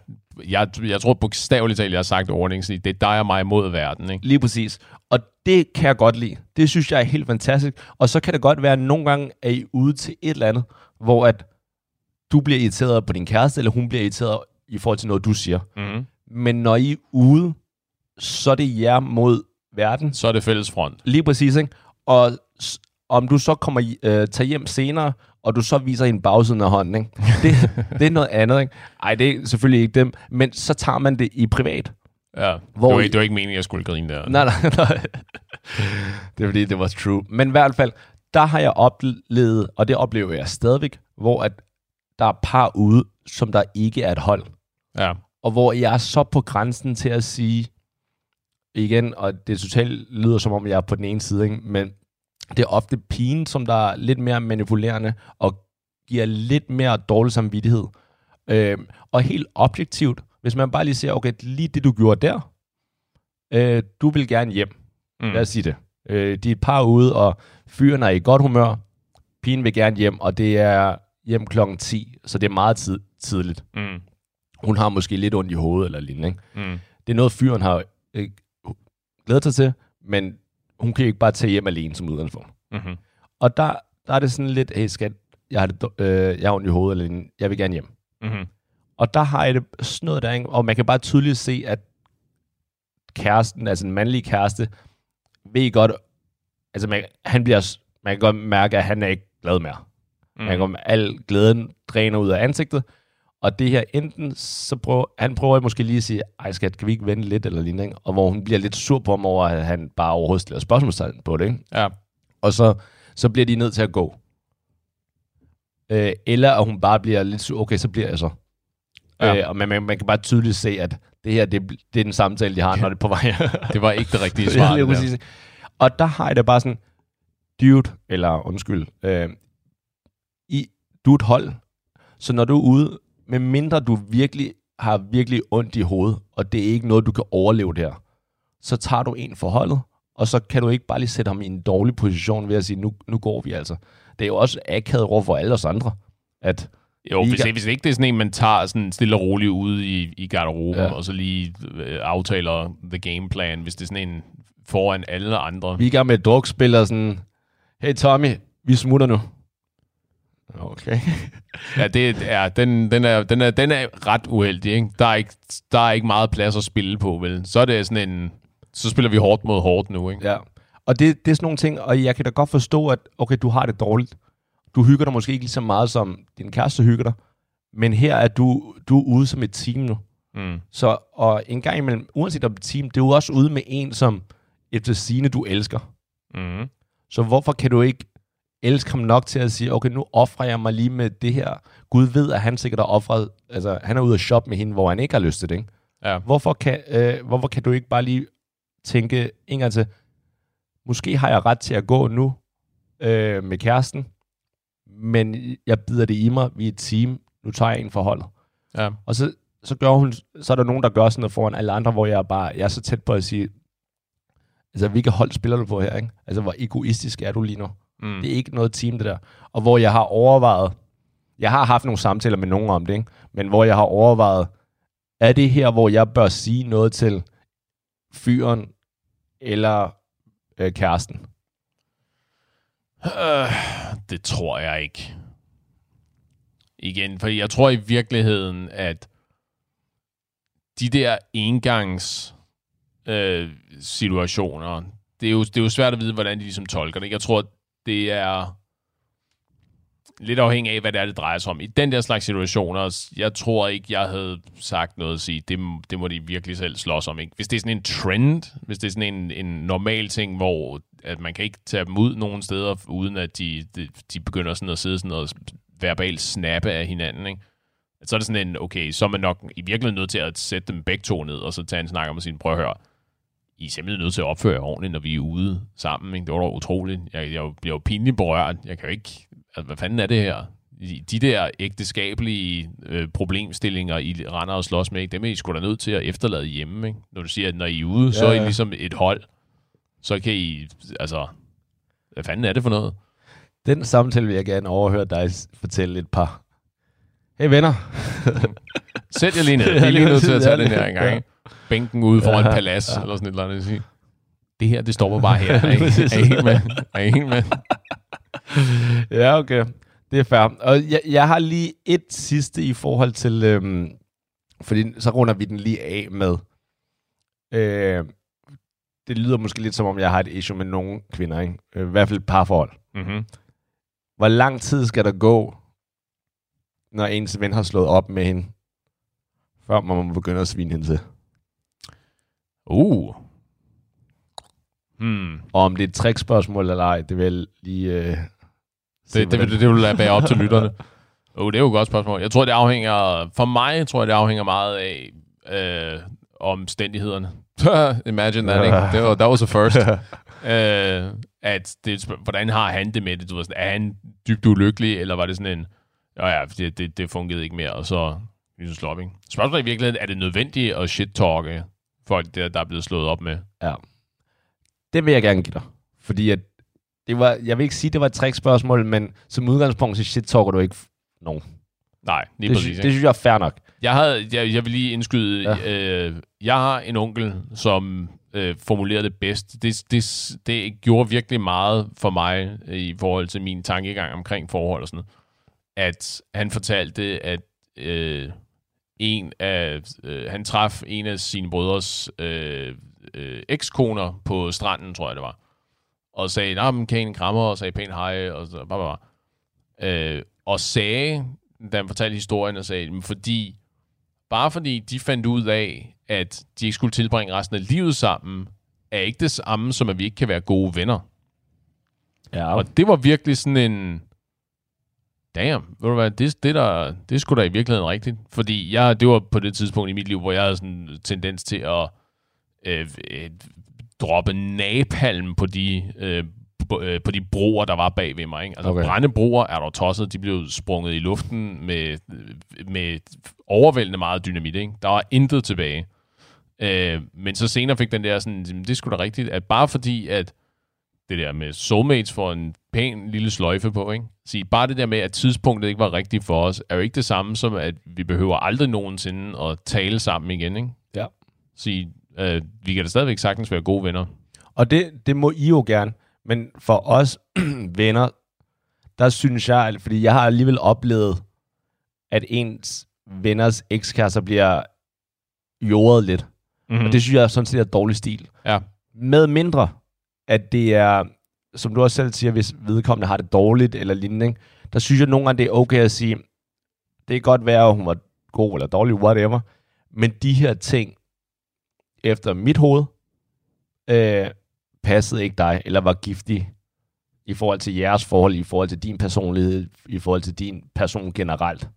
jeg, jeg tror bogstaveligt talt, jeg har sagt ordning, det er dig og mig mod verden, ikke? Lige præcis. Og det kan jeg godt lide. Det synes jeg er helt fantastisk. Og så kan det godt være, at nogle gange er I ude til et eller andet, hvor at du bliver irriteret på din kæreste, eller hun bliver irriteret i forhold til noget, du siger. Mm-hmm. Men når I er ude, så er det jer mod verden. Så er det fælles front. Lige præcis, ikke? Og om du så kommer øh, tager hjem senere, og du så viser en bagsiden af hånden, ikke? Det, det er noget andet, ikke? Ej, det er selvfølgelig ikke dem, men så tager man det i privat. Ja. Hvor det, var, I- det var ikke meningen, at jeg skulle grine der. Nej, nej, nej. det er fordi, det var true. Men i hvert fald, der har jeg oplevet, og det oplever jeg stadigvæk, hvor at der er par ude, som der ikke er et hold. Ja. Og hvor jeg er så på grænsen til at sige, igen, og det totalt lyder som om, jeg er på den ene side, ikke? men det er ofte pigen, som der er lidt mere manipulerende, og giver lidt mere dårlig samvittighed. Øhm, og helt objektivt, hvis man bare lige ser, okay, lige det du gjorde der, øh, du vil gerne hjem. Mm. Lad os sige det. Øh, de er et par ude, og fyren er i godt humør. Pigen vil gerne hjem, og det er hjem klokken 10, så det er meget tid, tidligt. Mm. Hun har måske lidt ondt i hovedet eller lignende. Ikke? Mm. Det er noget, fyren har øh, glædet sig til, men hun kan ikke bare tage hjem alene som udgangspunkt. Mm-hmm. Og der, der er det sådan lidt, hey skat, jeg har, det, øh, jeg har ondt i hovedet, eller jeg vil gerne hjem. Mm-hmm. Og der har jeg det sådan noget der, ikke? og man kan bare tydeligt se, at kæresten, altså en mandlig kæreste, ved godt, altså man, han bliver, man kan godt mærke, at han er ikke glad mere. Mm. Man kan godt, al glæden dræner ud af ansigtet, og det her, enten så prøver, han prøver måske lige at sige, ej skat, kan vi ikke vente lidt eller lignende, ikke? og hvor hun bliver lidt sur på ham over, at han bare overhovedet stiller spørgsmålstegn på det, ikke? Ja. og så, så bliver de nødt til at gå. Øh, eller at hun bare bliver lidt sur, okay, så bliver jeg så. Ja. Øh, og man, man, man kan bare tydeligt se, at det her, det, det er den samtale, de har, når det er på vej. Det var ikke det rigtige svar. Det der. Og der har jeg det bare sådan, dude, eller undskyld, øh, i, du er et hold, så når du er ude, med mindre du virkelig har virkelig ondt i hovedet, og det er ikke noget, du kan overleve det her, så tager du en for holdet, og så kan du ikke bare lige sætte ham i en dårlig position ved at sige, nu, nu går vi altså. Det er jo også akavet over for alle os andre, at Jo, hvis, hvis ikke det er sådan en, man tager sådan stille og roligt ude i, i garderoben, Ja. ja. og så lige øh, aftaler the game plan, hvis det er sådan en foran alle andre. Vi er i gang med et drukspil og sådan, hey Tommy, vi smutter nu. Okay. Ja, det er, den, den, er, den, er, den er ret uheldig, ikke? Der er ikke, der er ikke meget plads at spille på, vel? Så er det sådan en... Så spiller vi hårdt mod hårdt nu, ikke? Ja. Og det, det er sådan nogle ting, og jeg kan da godt forstå, at okay, du har det dårligt. Du hygger dig måske ikke lige så meget, som din kæreste hygger dig. Men her er du, du er ude som et team nu. Mm. Så, og en gang imellem, uanset om et team, det er jo også ude med en, som efter sine du elsker. Mm. Så hvorfor kan du ikke elske ham nok til at sige, okay, nu offrer jeg mig lige med det her. Gud ved, at han sikkert har offret, altså han er ude at shoppe med hende, hvor han ikke har lyst til det, ikke? Ja. Hvorfor kan, øh, hvorfor kan du ikke bare lige tænke en gang til, måske har jeg ret til at gå nu øh, med kæresten, men jeg bider det i mig, vi er et team, nu tager jeg en for holdet. ja. Og så, så, gør hun, så er der nogen, der gør sådan noget foran alle andre, hvor jeg er bare, jeg er så tæt på at sige, altså hvilket hold spiller du på her, ikke? Altså hvor egoistisk er du lige nu? Mm. Det er ikke noget team, det der. Og hvor jeg har overvejet, jeg har haft nogle samtaler med nogen om det, ikke? men hvor jeg har overvejet, er det her, hvor jeg bør sige noget til fyren eller øh, kæresten? Øh, det tror jeg ikke. Igen, for jeg tror i virkeligheden, at de der engangs øh, situationer, det er, jo, det er jo svært at vide, hvordan de ligesom tolker det. Jeg tror, det er lidt afhængig af, hvad det er, det drejer sig om. I den der slags situationer, jeg tror ikke, jeg havde sagt noget at sige, det, det må de virkelig selv slås om. Ikke? Hvis det er sådan en trend, hvis det er sådan en, en normal ting, hvor at man kan ikke tage dem ud nogen steder, uden at de, de, de begynder sådan at sidde sådan og verbalt snappe af hinanden, ikke? så er det sådan en, okay, så er man nok i virkeligheden nødt til at sætte dem begge to ned, og så tage en snak om sin prøv at høre, i er simpelthen nødt til at opføre jer ordentligt, når vi er ude sammen. Ikke? Det var da utroligt. Jeg, jeg bliver jo pinligt berørt. Jeg kan jo ikke... Altså, hvad fanden er det her? De de der ægteskabelige øh, problemstillinger, I render og slås med, ikke? dem er I sgu da nødt til at efterlade hjemme. Ikke? Når du siger, at når I er ude, ja, så er I ligesom et hold. Så kan I... Altså, hvad fanden er det for noget? Den samtale vil jeg gerne overhøre dig fortælle et par. Hey venner. Sæt jer lige ned. Vi er lige nødt til at tage den her en gang. ja. Bænken ude foran Ja, palads, ja. eller sådan et eller andet. Sige. Det her, det stopper bare her. Er I, er I helt med? Er I helt med? ja, okay. Det er fair. Og jeg, jeg har lige et sidste i forhold til, øhm, fordi så runder vi den lige af med, øh, det lyder måske lidt som om, jeg har et issue med nogle kvinder, ikke? Øh, I hvert fald et parforhold. Mm-hmm. Hvor lang tid skal der gå, når ens ven har slået op med hende, før man må begynde at svine hende til? Uh. Hmm. Og om det er et trickspørgsmål eller ej, det vil jeg lige... Øh, Det, det, hvordan- det, det vil lade bære op til lytterne. Oh, det er jo et godt spørgsmål. Jeg tror, det afhænger... For mig tror jeg, det afhænger meget af øh, omstændighederne. Imagine that, ikke? Det var, that was a first. øh, at det, hvordan har han det med det? Du ved, sådan, er han dybt ulykkelig, eller var det sådan en... Ja, ja, det, det, det fungerede ikke mere, og så ligesom? Spørgsmålet er i virkeligheden, er det nødvendigt at shit-talke folk, der, der er blevet slået op med? Ja. Det vil jeg gerne give dig. Fordi at det var, jeg vil ikke sige, det var et trickspørgsmål, men som udgangspunkt, så shit talker du ikke nogen. Nej, lige Det, præcis. sy- ikke? det synes jeg er fair nok. Jeg, havde, jeg, jeg vil lige indskyde, ja. øh, jeg har en onkel, som øh, formulerede det bedst. Det, det, det gjorde virkelig meget for mig øh, i forhold til min tankegang omkring forhold og sådan noget. At han fortalte, at øh, en af, øh, han traf en af sine brødres øh, øh, ekskoner på stranden, tror jeg det var. Og sagde, nej, men kan I en krammer, og sagde pænt hej, og så bare, bare. Øh, og sagde, da han fortalte historien, og sagde, "Men fordi bare fordi de fandt ud af, at de ikke skulle tilbringe resten af livet sammen, er ikke det samme, som at vi ikke kan være gode venner. Ja. Og det var virkelig sådan en... Damn, ved du hvad, det, det, der, det sgu da i virkeligheden rigtigt. Fordi jeg, det var på det tidspunkt i mit liv, hvor jeg havde sådan en tendens til at øh, øh, droppe napalm på de, øh, på, øh, på de broer, der var bag ved mig. Ikke? Altså Okay. brændebroer er der tosset, de blev sprunget i luften med, med overvældende meget dynamit. Ikke? Der var intet tilbage. Øh, men så senere fik den der sådan, "Jamen, det sgu da rigtigt, at bare fordi, at det der med soulmates for en pæn lille sløjfe på, ikke? Så bare det der med, at tidspunktet ikke var rigtigt for os, er jo ikke det samme som, at vi behøver aldrig nogensinde at tale sammen igen, ikke? Ja. Så øh, vi kan da stadigvæk sagtens være gode venner. Og det, det må I jo gerne. Men for os venner, der synes jeg, fordi jeg har alligevel oplevet, at ens venners ekskærester bliver jordet lidt. Mm. Og det synes jeg sådan set er dårlig stil. Ja. Med mindre, at det er, som du også selv siger, hvis vedkommende har det dårligt eller lignende, ikke? der synes jeg nogle gange, det er okay at sige, det kan godt være, at hun var god eller dårlig, whatever, men de her ting, efter mit hoved, øh, passede ikke dig, eller var giftig i forhold til jeres forhold, i forhold til din personlighed, i forhold til din person generelt.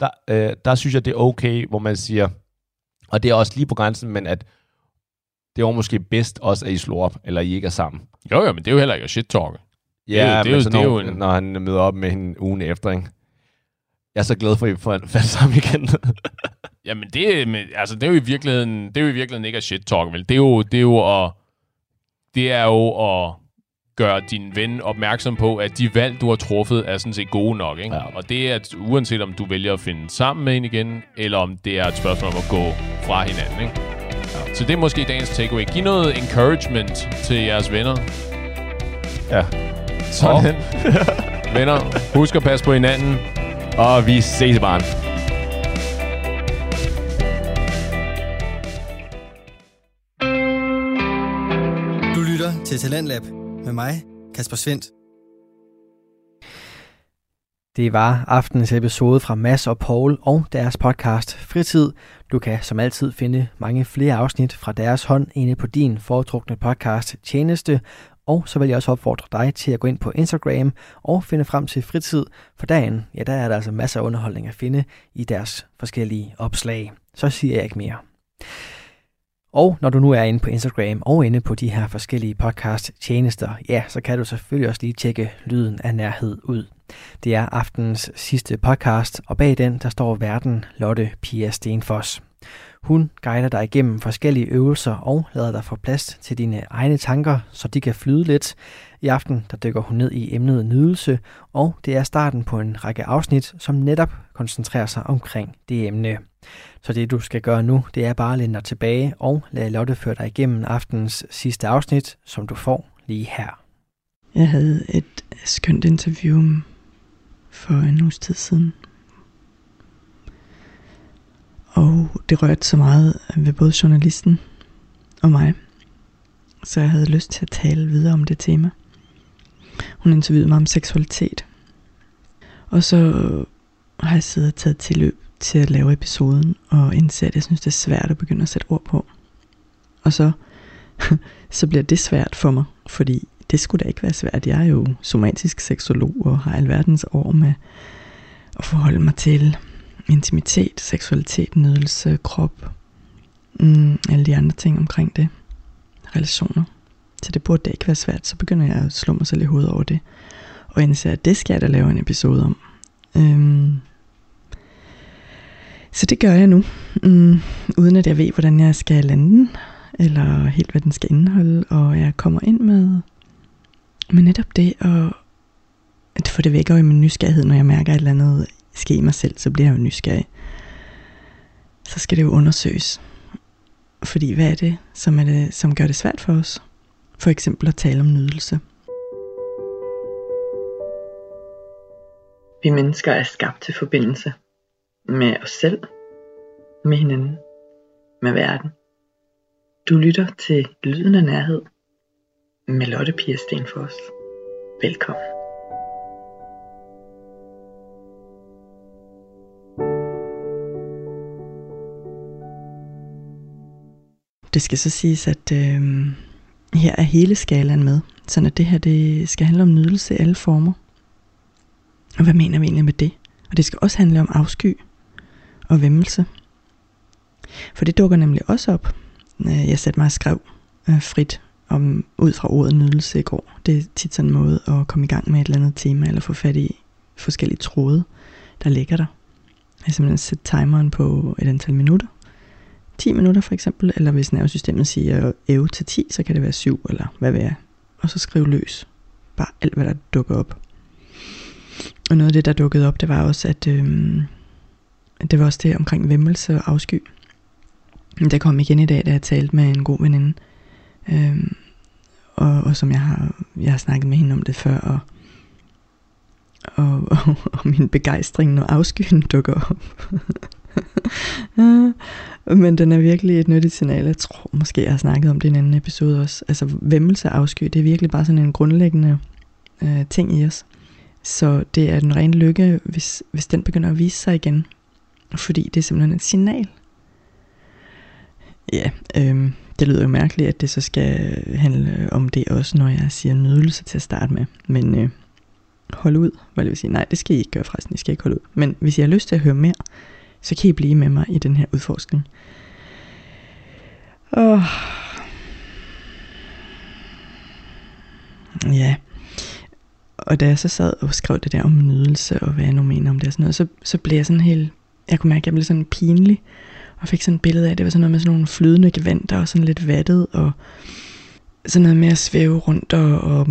Der, øh, der synes jeg, det er okay, hvor man siger, og det er også lige på grænsen, men at det var måske bedst også, at I slår op, eller I ikke er sammen. Jo, jo, men det er jo heller ikke at shit-talke. Ja, det er, det er, men så det er jo en... når han møder op med hende ugen efter, ikke? Jeg er så glad for, at I får faldt sammen igen. Jamen, det, altså, det er jo i virkeligheden, det er jo i virkeligheden ikke at shit-talk, vel? Det er jo, det er jo at, det er jo at gøre din ven opmærksom på, at de valg, du har truffet, er sådan set gode nok. Ikke? Ja. Og det er, at uanset om du vælger at finde sammen med en igen, eller om det er et spørgsmål om at gå fra hinanden. Ikke? Ja. Så det er måske dagens takeaway. Giv noget encouragement til jeres venner. Ja. Sådan. venner, husk at passe på hinanden. Og vi ses i barn. Du lytter til Talentlab med mig, Kasper Svendt. Det var aftenens episode fra Mass og Paul og deres podcast Fritid. Du kan som altid finde mange flere afsnit fra deres hånd inde på din foretrukne podcast Tjeneste, og så vil jeg også opfordre dig til at gå ind på Instagram og finde frem til fritid for dagen. Ja, der er der altså masser af underholdning at finde i deres forskellige opslag. Så siger jeg ikke mere. Og når du nu er inde på Instagram og inde på de her forskellige podcast tjenester, ja, så kan du selvfølgelig også lige tjekke lyden af nærhed ud. Det er aftens sidste podcast, og bag den der står verden Lotte Pia Stenfoss. Hun guider dig igennem forskellige øvelser og lader dig få plads til dine egne tanker, så de kan flyde lidt. I aften der dykker hun ned i emnet nydelse, og det er starten på en række afsnit, som netop koncentrerer sig omkring det emne. Så det du skal gøre nu, det er bare at læne dig tilbage og lade Lotte føre dig igennem aftens sidste afsnit, som du får lige her. Jeg havde et skønt interview for en uges tid siden. Og det rørte så meget ved både journalisten og mig, så jeg havde lyst til at tale videre om det tema. Hun interviewede mig om seksualitet. Og så har jeg siddet og taget tilløb til at lave episoden, og indse, at jeg synes, det er svært at begynde at sætte ord på. Og så, så bliver det svært for mig, fordi det skulle da ikke være svært. Jeg er jo somatisk seksolog og har alverdens år med at forholde mig til intimitet, seksualitet, nydelse, krop, mm, alle de andre ting omkring det, relationer. Så det burde da ikke være svært. Så begynder jeg at slå mig selv i hovedet over det. Og indser, at det skal jeg da lave en episode om. Øhm, så det gør jeg nu, mm, uden at jeg ved, hvordan jeg skal lande den, eller helt hvad den skal indeholde, og jeg kommer ind med, men netop det, at, at få det væk i min nysgerrighed, når jeg mærker et eller andet ske i mig selv, så bliver jeg jo nysgerrig. Så skal det jo undersøges. Fordi hvad er det, som, er det, som gør det svært for os? For eksempel at tale om nydelse. Vi mennesker er skabt til forbindelse med os selv, med hinanden, med verden. Du lytter til Lyden af Nærhed med Lotte Pia Stenfors. Velkommen. Det skal så siges, at øh, her er hele skalaen med, så at det her det skal handle om nydelse i alle former. Og hvad mener vi egentlig med det? Og det skal også handle om afsky og vemmelse. For det dukker nemlig også op. Øh, jeg satte mig og skrev øh, frit om, ud fra ordet nydelse i går. Det er tit sådan en måde at komme i gang med et eller andet tema, eller få fat i forskellige tråde, der ligger der. Jeg simpelthen sætte timeren på et antal minutter. 10 minutter for eksempel, eller hvis nervesystemet siger æve til 10, så kan det være 7, eller hvad ved jeg. og så skrive løs. Bare alt, hvad der dukker op. Og noget af det, der dukkede op, det var også, at øhm, det var også det omkring vemmelse og afsky. Det kom igen i dag, da jeg talte med en god veninde. Øhm, og, og som jeg har, jeg har snakket med hende om det før, og, og, og, og min begejstring, når afskyen dukker op. Men den er virkelig et nyttigt signal. Jeg tror måske, jeg har snakket om det i en anden episode også. Altså vemmelse og afsky, det er virkelig bare sådan en grundlæggende øh, ting i os. Så det er den rene lykke, hvis, hvis den begynder at vise sig igen. Fordi det er simpelthen et signal. Ja, øh, det lyder jo mærkeligt, at det så skal handle om det også, når jeg siger nydelse til at starte med. Men øh, hold ud, hvad det vil sige. Nej, det skal I ikke gøre forresten, I skal ikke holde ud. Men hvis I har lyst til at høre mere, så kan I blive med mig i den her udforskning. Åh. Ja. Og da jeg så sad og skrev det der om nydelse, og hvad jeg nu mener om det og sådan noget, så, så blev jeg sådan helt, jeg kunne mærke, at jeg blev sådan pinlig, og fik sådan et billede af, det var sådan noget med sådan nogle flydende gevanter, og sådan lidt vattet, og sådan noget med at svæve rundt og, og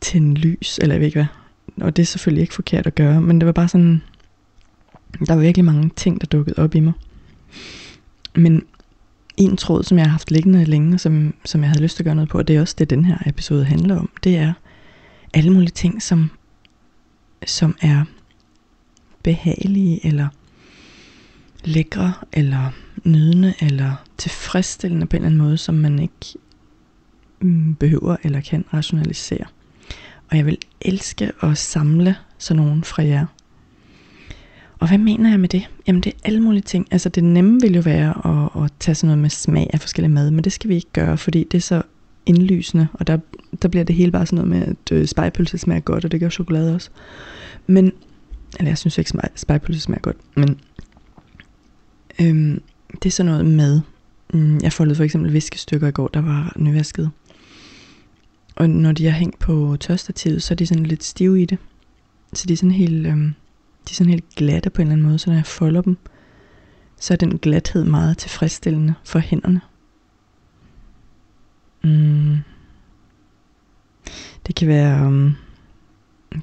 tænde lys, eller jeg ved ikke hvad. Og det er selvfølgelig ikke forkert at gøre, men det var bare sådan, der var virkelig mange ting, der dukkede op i mig. Men en tråd, som jeg har haft liggende længe, som, som jeg havde lyst til at gøre noget på, og det er også det, den her episode handler om, det er alle mulige ting, som, som er behagelige, eller lækre, eller nydende, eller tilfredsstillende på en eller anden måde, som man ikke mm, behøver eller kan rationalisere. Og jeg vil elske at samle sådan nogen fra jer. Og hvad mener jeg med det? Jamen det er alle mulige ting. Altså det nemme vil jo være at, at tage sådan noget med smag af forskellige mad, men det skal vi ikke gøre, fordi det er så indlysende, og der, der bliver det hele bare sådan noget med, at øh, spejpølse smager godt, og det gør chokolade også. Men, eller jeg synes ikke, spejpølse smager godt, men øhm, det er sådan noget med, mm, jeg foldede for eksempel viskestykker i går, der var nyvasket. Og når de er hængt på tørstativet, så er de sådan lidt stive i det. Så de er sådan helt, øhm, de er sådan helt glatte på en eller anden måde, så når jeg folder dem, så er den glathed meget tilfredsstillende for hænderne. Mm. Det kan være, Øhm,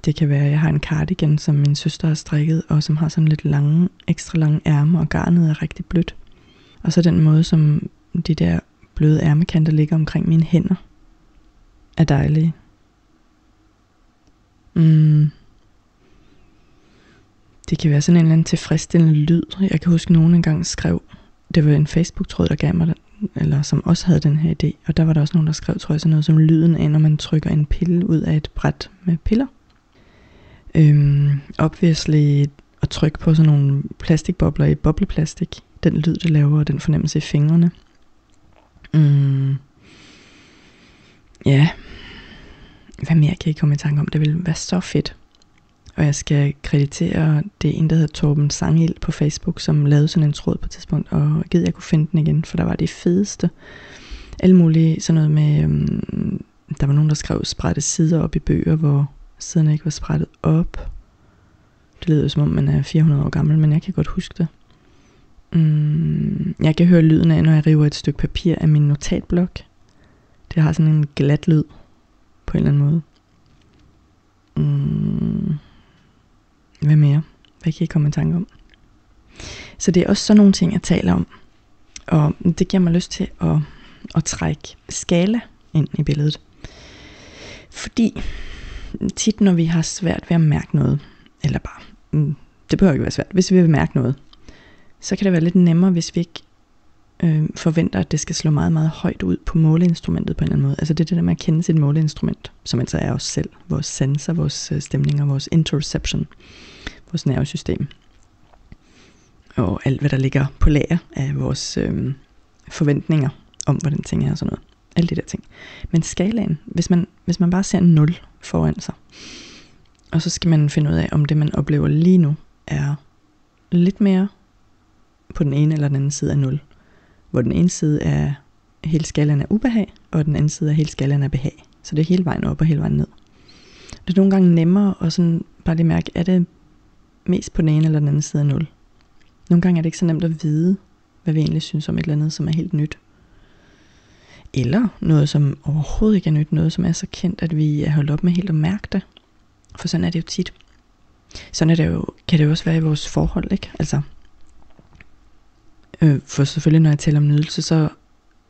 det kan være, at jeg har en cardigan, som min søster har strikket, og som har sådan lidt lange, ekstra lange ærmer, og garnet er rigtig blødt. Og så den måde, som de der bløde ærmekanter ligger omkring mine hænder, er dejlige. Mm. Det kan være sådan en eller anden tilfredsstillende lyd. Jeg kan huske, at nogen engang skrev, det var en Facebook-tråd, der gav mig den, eller som også havde den her idé. Og der var der også nogen, der skrev, tror jeg, sådan noget som lyden af, når man trykker en pille ud af et bræt med piller. Øhm, obviously at trykke på sådan nogle plastikbobler i bobleplastik. Den lyd, det laver, og den fornemmelse i fingrene. Mm. Ja. Hvad mere kan I komme i tanke om? Det ville være så fedt. Og jeg skal kreditere, det er en, der hedder Torben Sangild på Facebook, som lavede sådan en tråd på et tidspunkt, og gid jeg kunne finde den igen, for der var det fedeste. Alle mulige, sådan noget med, um, der var nogen, der skrev spredte sider op i bøger, hvor siden ikke var sprættet op. Det lyder som om, man er 400 år gammel, men jeg kan godt huske det. Mm, jeg kan høre lyden af, når jeg river et stykke papir af min notatblok. Det har sådan en glat lyd på en eller anden måde. Mm, hvad mere? Hvad kan I komme i tanke om? Så det er også sådan nogle ting, jeg taler om. Og det giver mig lyst til at, at trække skala ind i billedet. Fordi tit, når vi har svært ved at mærke noget, eller bare, mm, det behøver ikke være svært, hvis vi vil mærke noget, så kan det være lidt nemmere, hvis vi ikke øh, forventer, at det skal slå meget, meget højt ud på måleinstrumentet på en eller anden måde. Altså det er det der med at kende sit måleinstrument, som altså er os selv, vores sanser, vores øh, stemninger, vores interoception vores nervesystem. Og alt, hvad der ligger på lager af vores øh, forventninger om, hvordan ting er og sådan noget. Alle de der ting. Men skalaen, hvis man, hvis man bare ser 0 foran sig, og så skal man finde ud af, om det man oplever lige nu er lidt mere på den ene eller den anden side af 0. Hvor den ene side er hele skalaen af ubehag, og den anden side er hele skalaen af behag. Så det er hele vejen op og hele vejen ned. Det er nogle gange nemmere at sådan bare lige mærke, er det mest på den ene eller den anden side af 0. Nogle gange er det ikke så nemt at vide, hvad vi egentlig synes om et eller andet, som er helt nyt. Eller noget, som overhovedet ikke er nyt, noget, som er så kendt, at vi er holdt op med helt at mærke det. For sådan er det jo tit. Sådan er det jo, kan det jo også være i vores forhold, ikke? Altså, øh, for selvfølgelig, når jeg taler om nydelse, så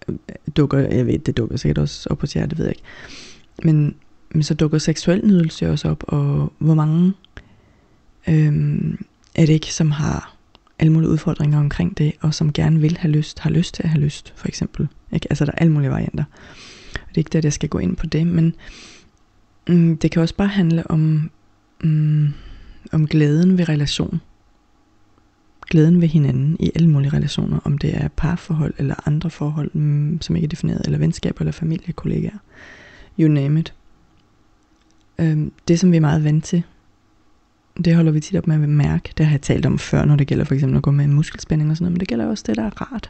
øh, dukker, jeg ved, det dukker sikkert også op på jer, det ved jeg ikke. Men, men så dukker seksuel nydelse også op, og hvor mange øh, er det ikke, som har alle mulige udfordringer omkring det, og som gerne vil have lyst, har lyst til at have lyst, for eksempel. Ikke? Altså, der er alle mulige varianter. Og det er ikke det, at jeg skal gå ind på det, men mm, det kan også bare handle om, mm, om glæden ved relation. Glæden ved hinanden i alle mulige relationer, om det er parforhold eller andre forhold, mm, som ikke er defineret, eller venskab eller familie, kollegaer. You name it. Øhm, det, som vi er meget vant til, det holder vi tit op med at mærke. Det har jeg talt om før, når det gælder for eksempel at gå med muskelspænding og sådan noget, men det gælder også det, der er rart.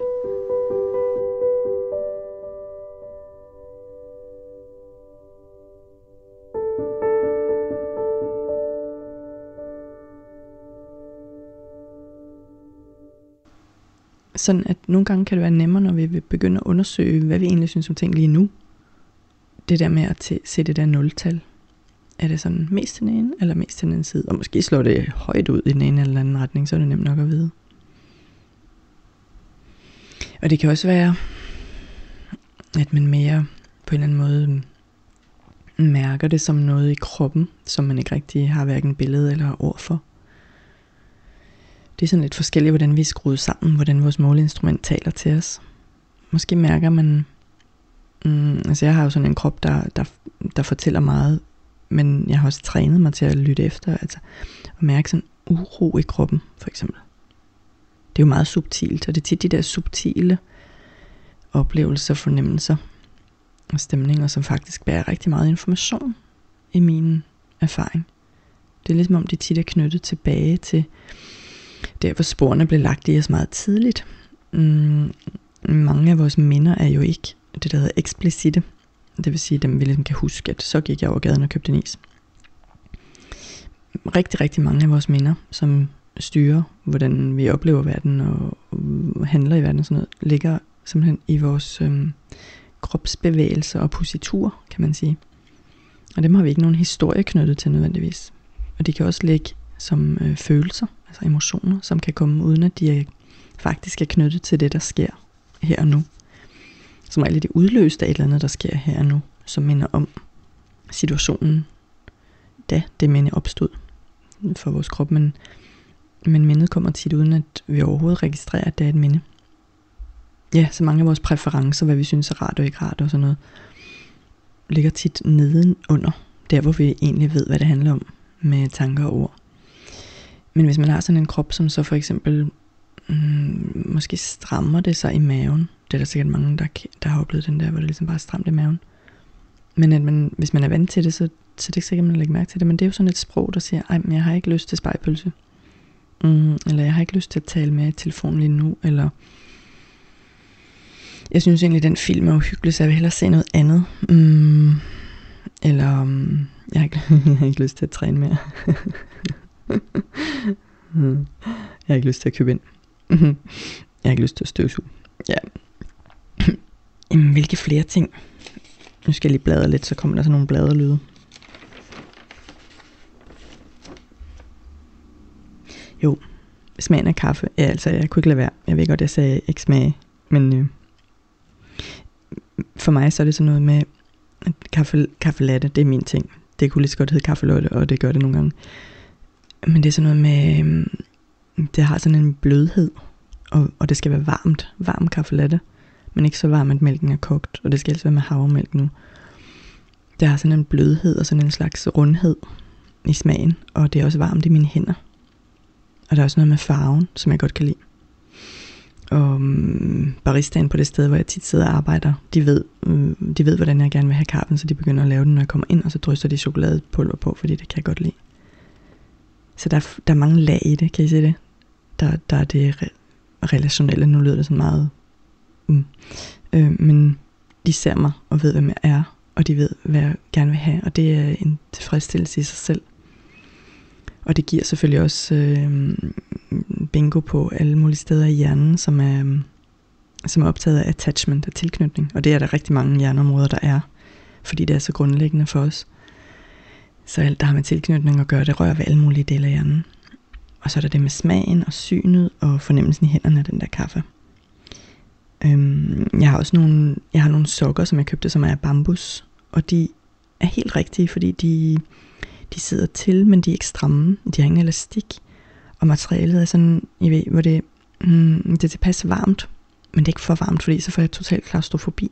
Sådan at nogle gange kan det være nemmere, når vi vil begynde at undersøge, hvad vi egentlig synes om ting lige nu. Det der med at se det der nultal. Er det sådan mest til den ene, eller mest til den anden side? Og måske slår det højt ud i den ene eller anden retning, så er det nemt nok at vide. Og det kan også være, at man mere på en eller anden måde mærker det som noget i kroppen, som man ikke rigtig har hverken billede eller ord for. Det er sådan lidt forskelligt, hvordan vi er skruet sammen, hvordan vores måleinstrument taler til os. Måske mærker man, mm, altså jeg har jo sådan en krop, der, der, der fortæller meget, men jeg har også trænet mig til at lytte efter, altså at mærke sådan uro i kroppen, for eksempel. Det er jo meget subtilt, og det er tit de der subtile oplevelser, fornemmelser og stemninger, som faktisk bærer rigtig meget information i min erfaring. Det er ligesom om, de tit er knyttet tilbage til der, hvor sporene blev lagt i os meget tidligt. Mm, mange af vores minder er jo ikke det, der hedder eksplicite. Det vil sige, dem vi ligesom kan huske, at så gik jeg over gaden og købte en is. Rigtig, rigtig mange af vores minder, som styrer, hvordan vi oplever verden og øh, handler i verden og sådan noget, ligger simpelthen i vores øhm, kropsbevægelser og positur, kan man sige. Og dem har vi ikke nogen historie knyttet til nødvendigvis. Og de kan også ligge som øh, følelser, altså emotioner, som kan komme uden at de er, faktisk er knyttet til det, der sker her og nu. Som er det udløst af et eller andet, der sker her og nu, som minder om situationen, da det minde opstod for vores krop. Men, men mindet kommer tit uden, at vi overhovedet registrerer, at det er et minde. Ja, så mange af vores præferencer, hvad vi synes er rart og ikke rart og sådan noget, ligger tit nedenunder, der hvor vi egentlig ved, hvad det handler om med tanker og ord. Men hvis man har sådan en krop, som så for eksempel mm, måske strammer det sig i maven, det er der sikkert mange, der, der har oplevet den der, hvor det ligesom bare er stramt i maven. Men at man, hvis man er vant til det, så, så det er ikke sikkert, at man lægger mærke til det. Men det er jo sådan et sprog, der siger, ej, men jeg har ikke lyst til spejpølse. Mm, eller jeg har ikke lyst til at tale med i telefonen lige nu. Eller jeg synes egentlig, at den film er uhyggelig, så jeg vil hellere se noget andet. Mm, eller um, jeg, har ikke, jeg har ikke lyst til at træne mere. Mm, jeg har ikke lyst til at købe ind. jeg har ikke lyst til at støvsuge. Ja. Jamen, hvilke flere ting? Nu skal jeg lige bladre lidt, så kommer der sådan nogle bladerlyde. Jo, smagen af kaffe. Ja, altså, jeg kunne ikke lade være. Jeg ved godt, jeg sagde ikke smag, men øh, for mig så er det sådan noget med, at kaffe, kaffe latte, det er min ting. Det kunne lige så godt hedde kaffe latte, og det gør det nogle gange. Men det er sådan noget med, øh, det har sådan en blødhed, og, og det skal være varmt, varm kaffe latte, men ikke så varm, at mælken er kogt, og det skal altså være med havremælk nu. Der har sådan en blødhed og sådan en slags rundhed i smagen, og det er også varmt i mine hænder. Og der er også noget med farven, som jeg godt kan lide. Og mm, baristaen på det sted, hvor jeg tit sidder og arbejder, de ved, mm, de ved, hvordan jeg gerne vil have kaffen, så de begynder at lave den, når jeg kommer ind, og så drysser de chokoladepulver på, fordi det kan jeg godt lide. Så der, der er mange lag i det, kan I se det? Der, der er det re- relationelle, nu lyder det sådan meget, mm. øh, men de ser mig og ved, hvem jeg er, og de ved, hvad jeg gerne vil have, og det er en tilfredsstillelse i sig selv. Og det giver selvfølgelig også øh, bingo på alle mulige steder i hjernen, som er, som er optaget af attachment og tilknytning. Og det er der rigtig mange hjerneområder, der er, fordi det er så grundlæggende for os. Så alt, der har med tilknytning at gøre, det rører ved alle mulige dele af hjernen. Og så er der det med smagen og synet og fornemmelsen i hænderne af den der kaffe. Øhm, jeg har også nogle, jeg har nogle sokker, som jeg købte, som er bambus. Og de er helt rigtige, fordi de, de sidder til, men de er ikke stramme. De har ingen elastik. Og materialet er sådan, I ved, hvor det, mm, det er tilpas varmt, men det er ikke for varmt, fordi så får jeg total klaustrofobi.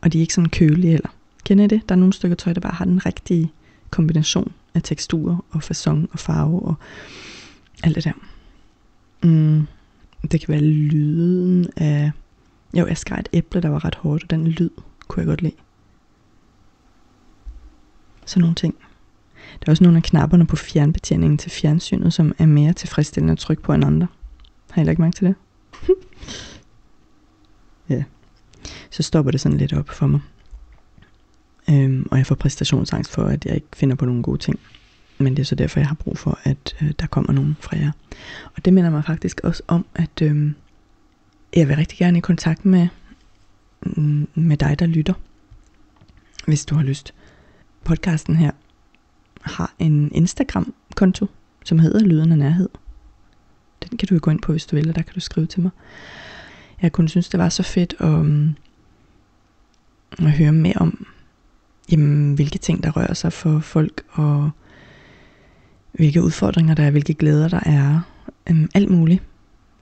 Og de er ikke sådan kølige heller. Kender I det? Der er nogle stykker tøj, der bare har den rigtige kombination af teksturer og fason og farve og alt det der. Mm, det kan være lyden af... Jo, jeg skar et æble, der var ret hårdt, og den lyd kunne jeg godt lide. Sådan nogle ting. Der er også nogle af knapperne på fjernbetjeningen til fjernsynet, som er mere tilfredsstillende at trykke på end andre. Har I lagt mærke til det? ja. Så stopper det sådan lidt op for mig. Øhm, og jeg får præstationsangst for, at jeg ikke finder på nogle gode ting. Men det er så derfor, jeg har brug for, at øh, der kommer nogen fra jer. Og det minder mig faktisk også om, at øh, jeg vil rigtig gerne i kontakt med, mm, med dig, der lytter. Hvis du har lyst. Podcasten her har en Instagram-konto, som hedder Lyden af Nærhed. Den kan du jo gå ind på, hvis du vil, og der kan du skrive til mig. Jeg kunne synes, det var så fedt at, at høre mere om, jamen, hvilke ting, der rører sig for folk, og hvilke udfordringer der er, hvilke glæder der er, um, alt muligt,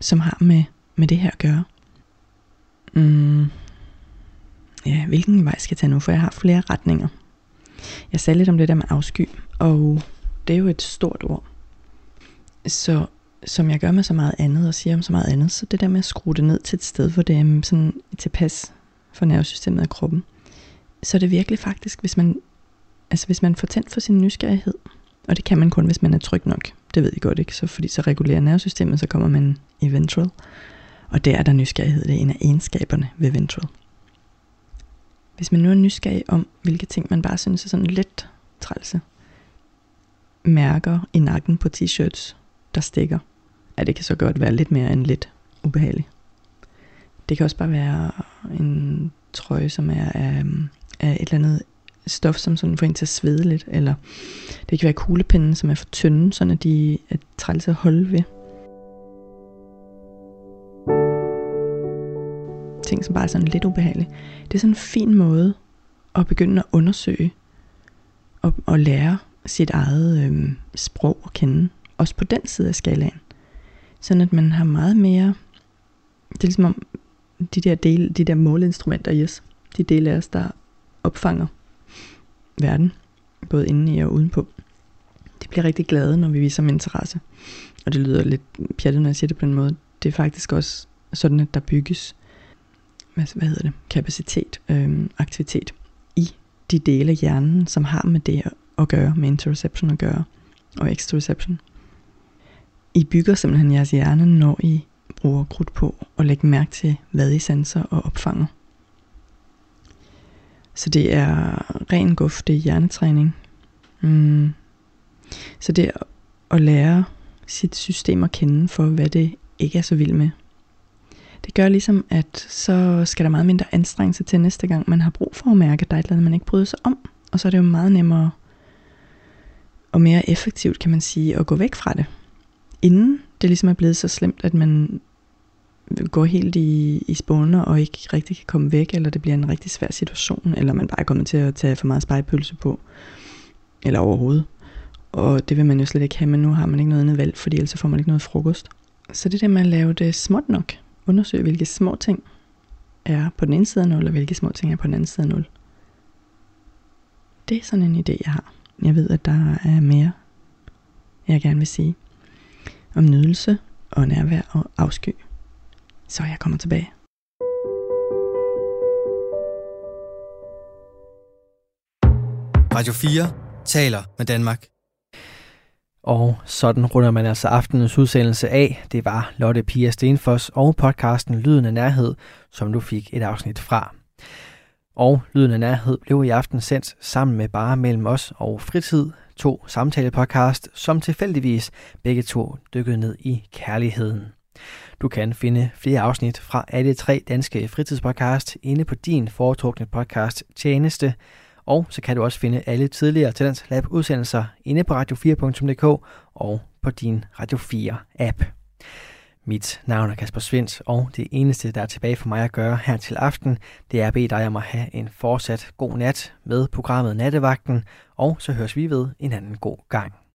som har med, med det her at gøre. Um, ja, hvilken vej skal jeg tage nu, for jeg har flere retninger. Jeg sagde lidt om det der med afsky, og det er jo et stort ord. Så som jeg gør med så meget andet, og siger om så meget andet, så det der med at skrue det ned til et sted, hvor det er sådan tilpas for nervesystemet og kroppen, så er det virkelig faktisk, hvis man, altså hvis man får tændt for sin nysgerrighed, og det kan man kun, hvis man er tryg nok, det ved I godt ikke, så fordi så regulerer nervesystemet, så kommer man i ventral, og der er der nysgerrighed, det er en af egenskaberne ved ventral. Hvis man nu er nysgerrig om, hvilke ting man bare synes er sådan lidt trælse, mærker i nakken på t-shirts, der stikker, at det kan så godt være lidt mere end lidt ubehageligt. Det kan også bare være en trøje, som er af, af et eller andet stof, som sådan får en til at svede lidt, eller det kan være kuglepinden, som er for tynde, sådan at de er trælse at holde ved. Ting, som bare er sådan lidt ubehagelige. Det er sådan en fin måde at begynde at undersøge og, og lære sit eget øh, sprog at kende. Også på den side af skalaen. Sådan at man har meget mere, det er ligesom om de der, dele, de der måleinstrumenter, yes, de dele af os, der opfanger verden, både indeni og udenpå. De bliver rigtig glade, når vi viser dem interesse. Og det lyder lidt pjattet, når jeg siger det på den måde. Det er faktisk også sådan, at der bygges hvad, hvad hedder det, kapacitet, øh, aktivitet i de dele af hjernen, som har med det at gøre, med interoception at gøre, og extroception. I bygger simpelthen jeres hjerne, når I bruger krudt på at lægge mærke til, hvad I sanser og opfanger. Så det er ren guf, det er hjernetræning. Mm. Så det er at lære sit system at kende for, hvad det ikke er så vild med. Det gør ligesom, at så skal der meget mindre anstrengelse til næste gang, man har brug for at mærke, at der er et eller andet, man ikke bryder sig om. Og så er det jo meget nemmere og mere effektivt, kan man sige, at gå væk fra det. Inden det ligesom er blevet så slemt, at man går helt i, i spåner og ikke rigtig kan komme væk, eller det bliver en rigtig svær situation, eller man bare er kommet til at tage for meget spejpølse på, eller overhovedet. Og det vil man jo slet ikke have, men nu har man ikke noget andet valg, fordi ellers får man ikke noget frokost. Så det der med at lave det småt nok, undersøge hvilke små ting er på den ene side af 0, og hvilke små ting er på den anden side af 0. Det er sådan en idé, jeg har. Jeg ved, at der er mere, jeg gerne vil sige om nydelse og nærvær og afsky. Så jeg kommer tilbage. Radio 4 taler med Danmark. Og sådan runder man altså aftenens udsendelse af. Det var Lotte Pia Stenfoss og podcasten Lyden af Nærhed, som du fik et afsnit fra. Og Lyden af Nærhed blev i aften sendt sammen med Bare Mellem Os og Fritid, to samtalepodcast, som tilfældigvis begge to dykkede ned i kærligheden. Du kan finde flere afsnit fra alle tre danske fritidspodcast inde på din foretrukne podcast tjeneste. Og så kan du også finde alle tidligere Talents Lab udsendelser inde på radio4.dk og på din Radio 4 app. Mit navn er Kasper Svendt, og det eneste, der er tilbage for mig at gøre her til aften, det er at bede dig om at have en fortsat god nat med programmet Nattevagten, og så høres vi ved en anden god gang.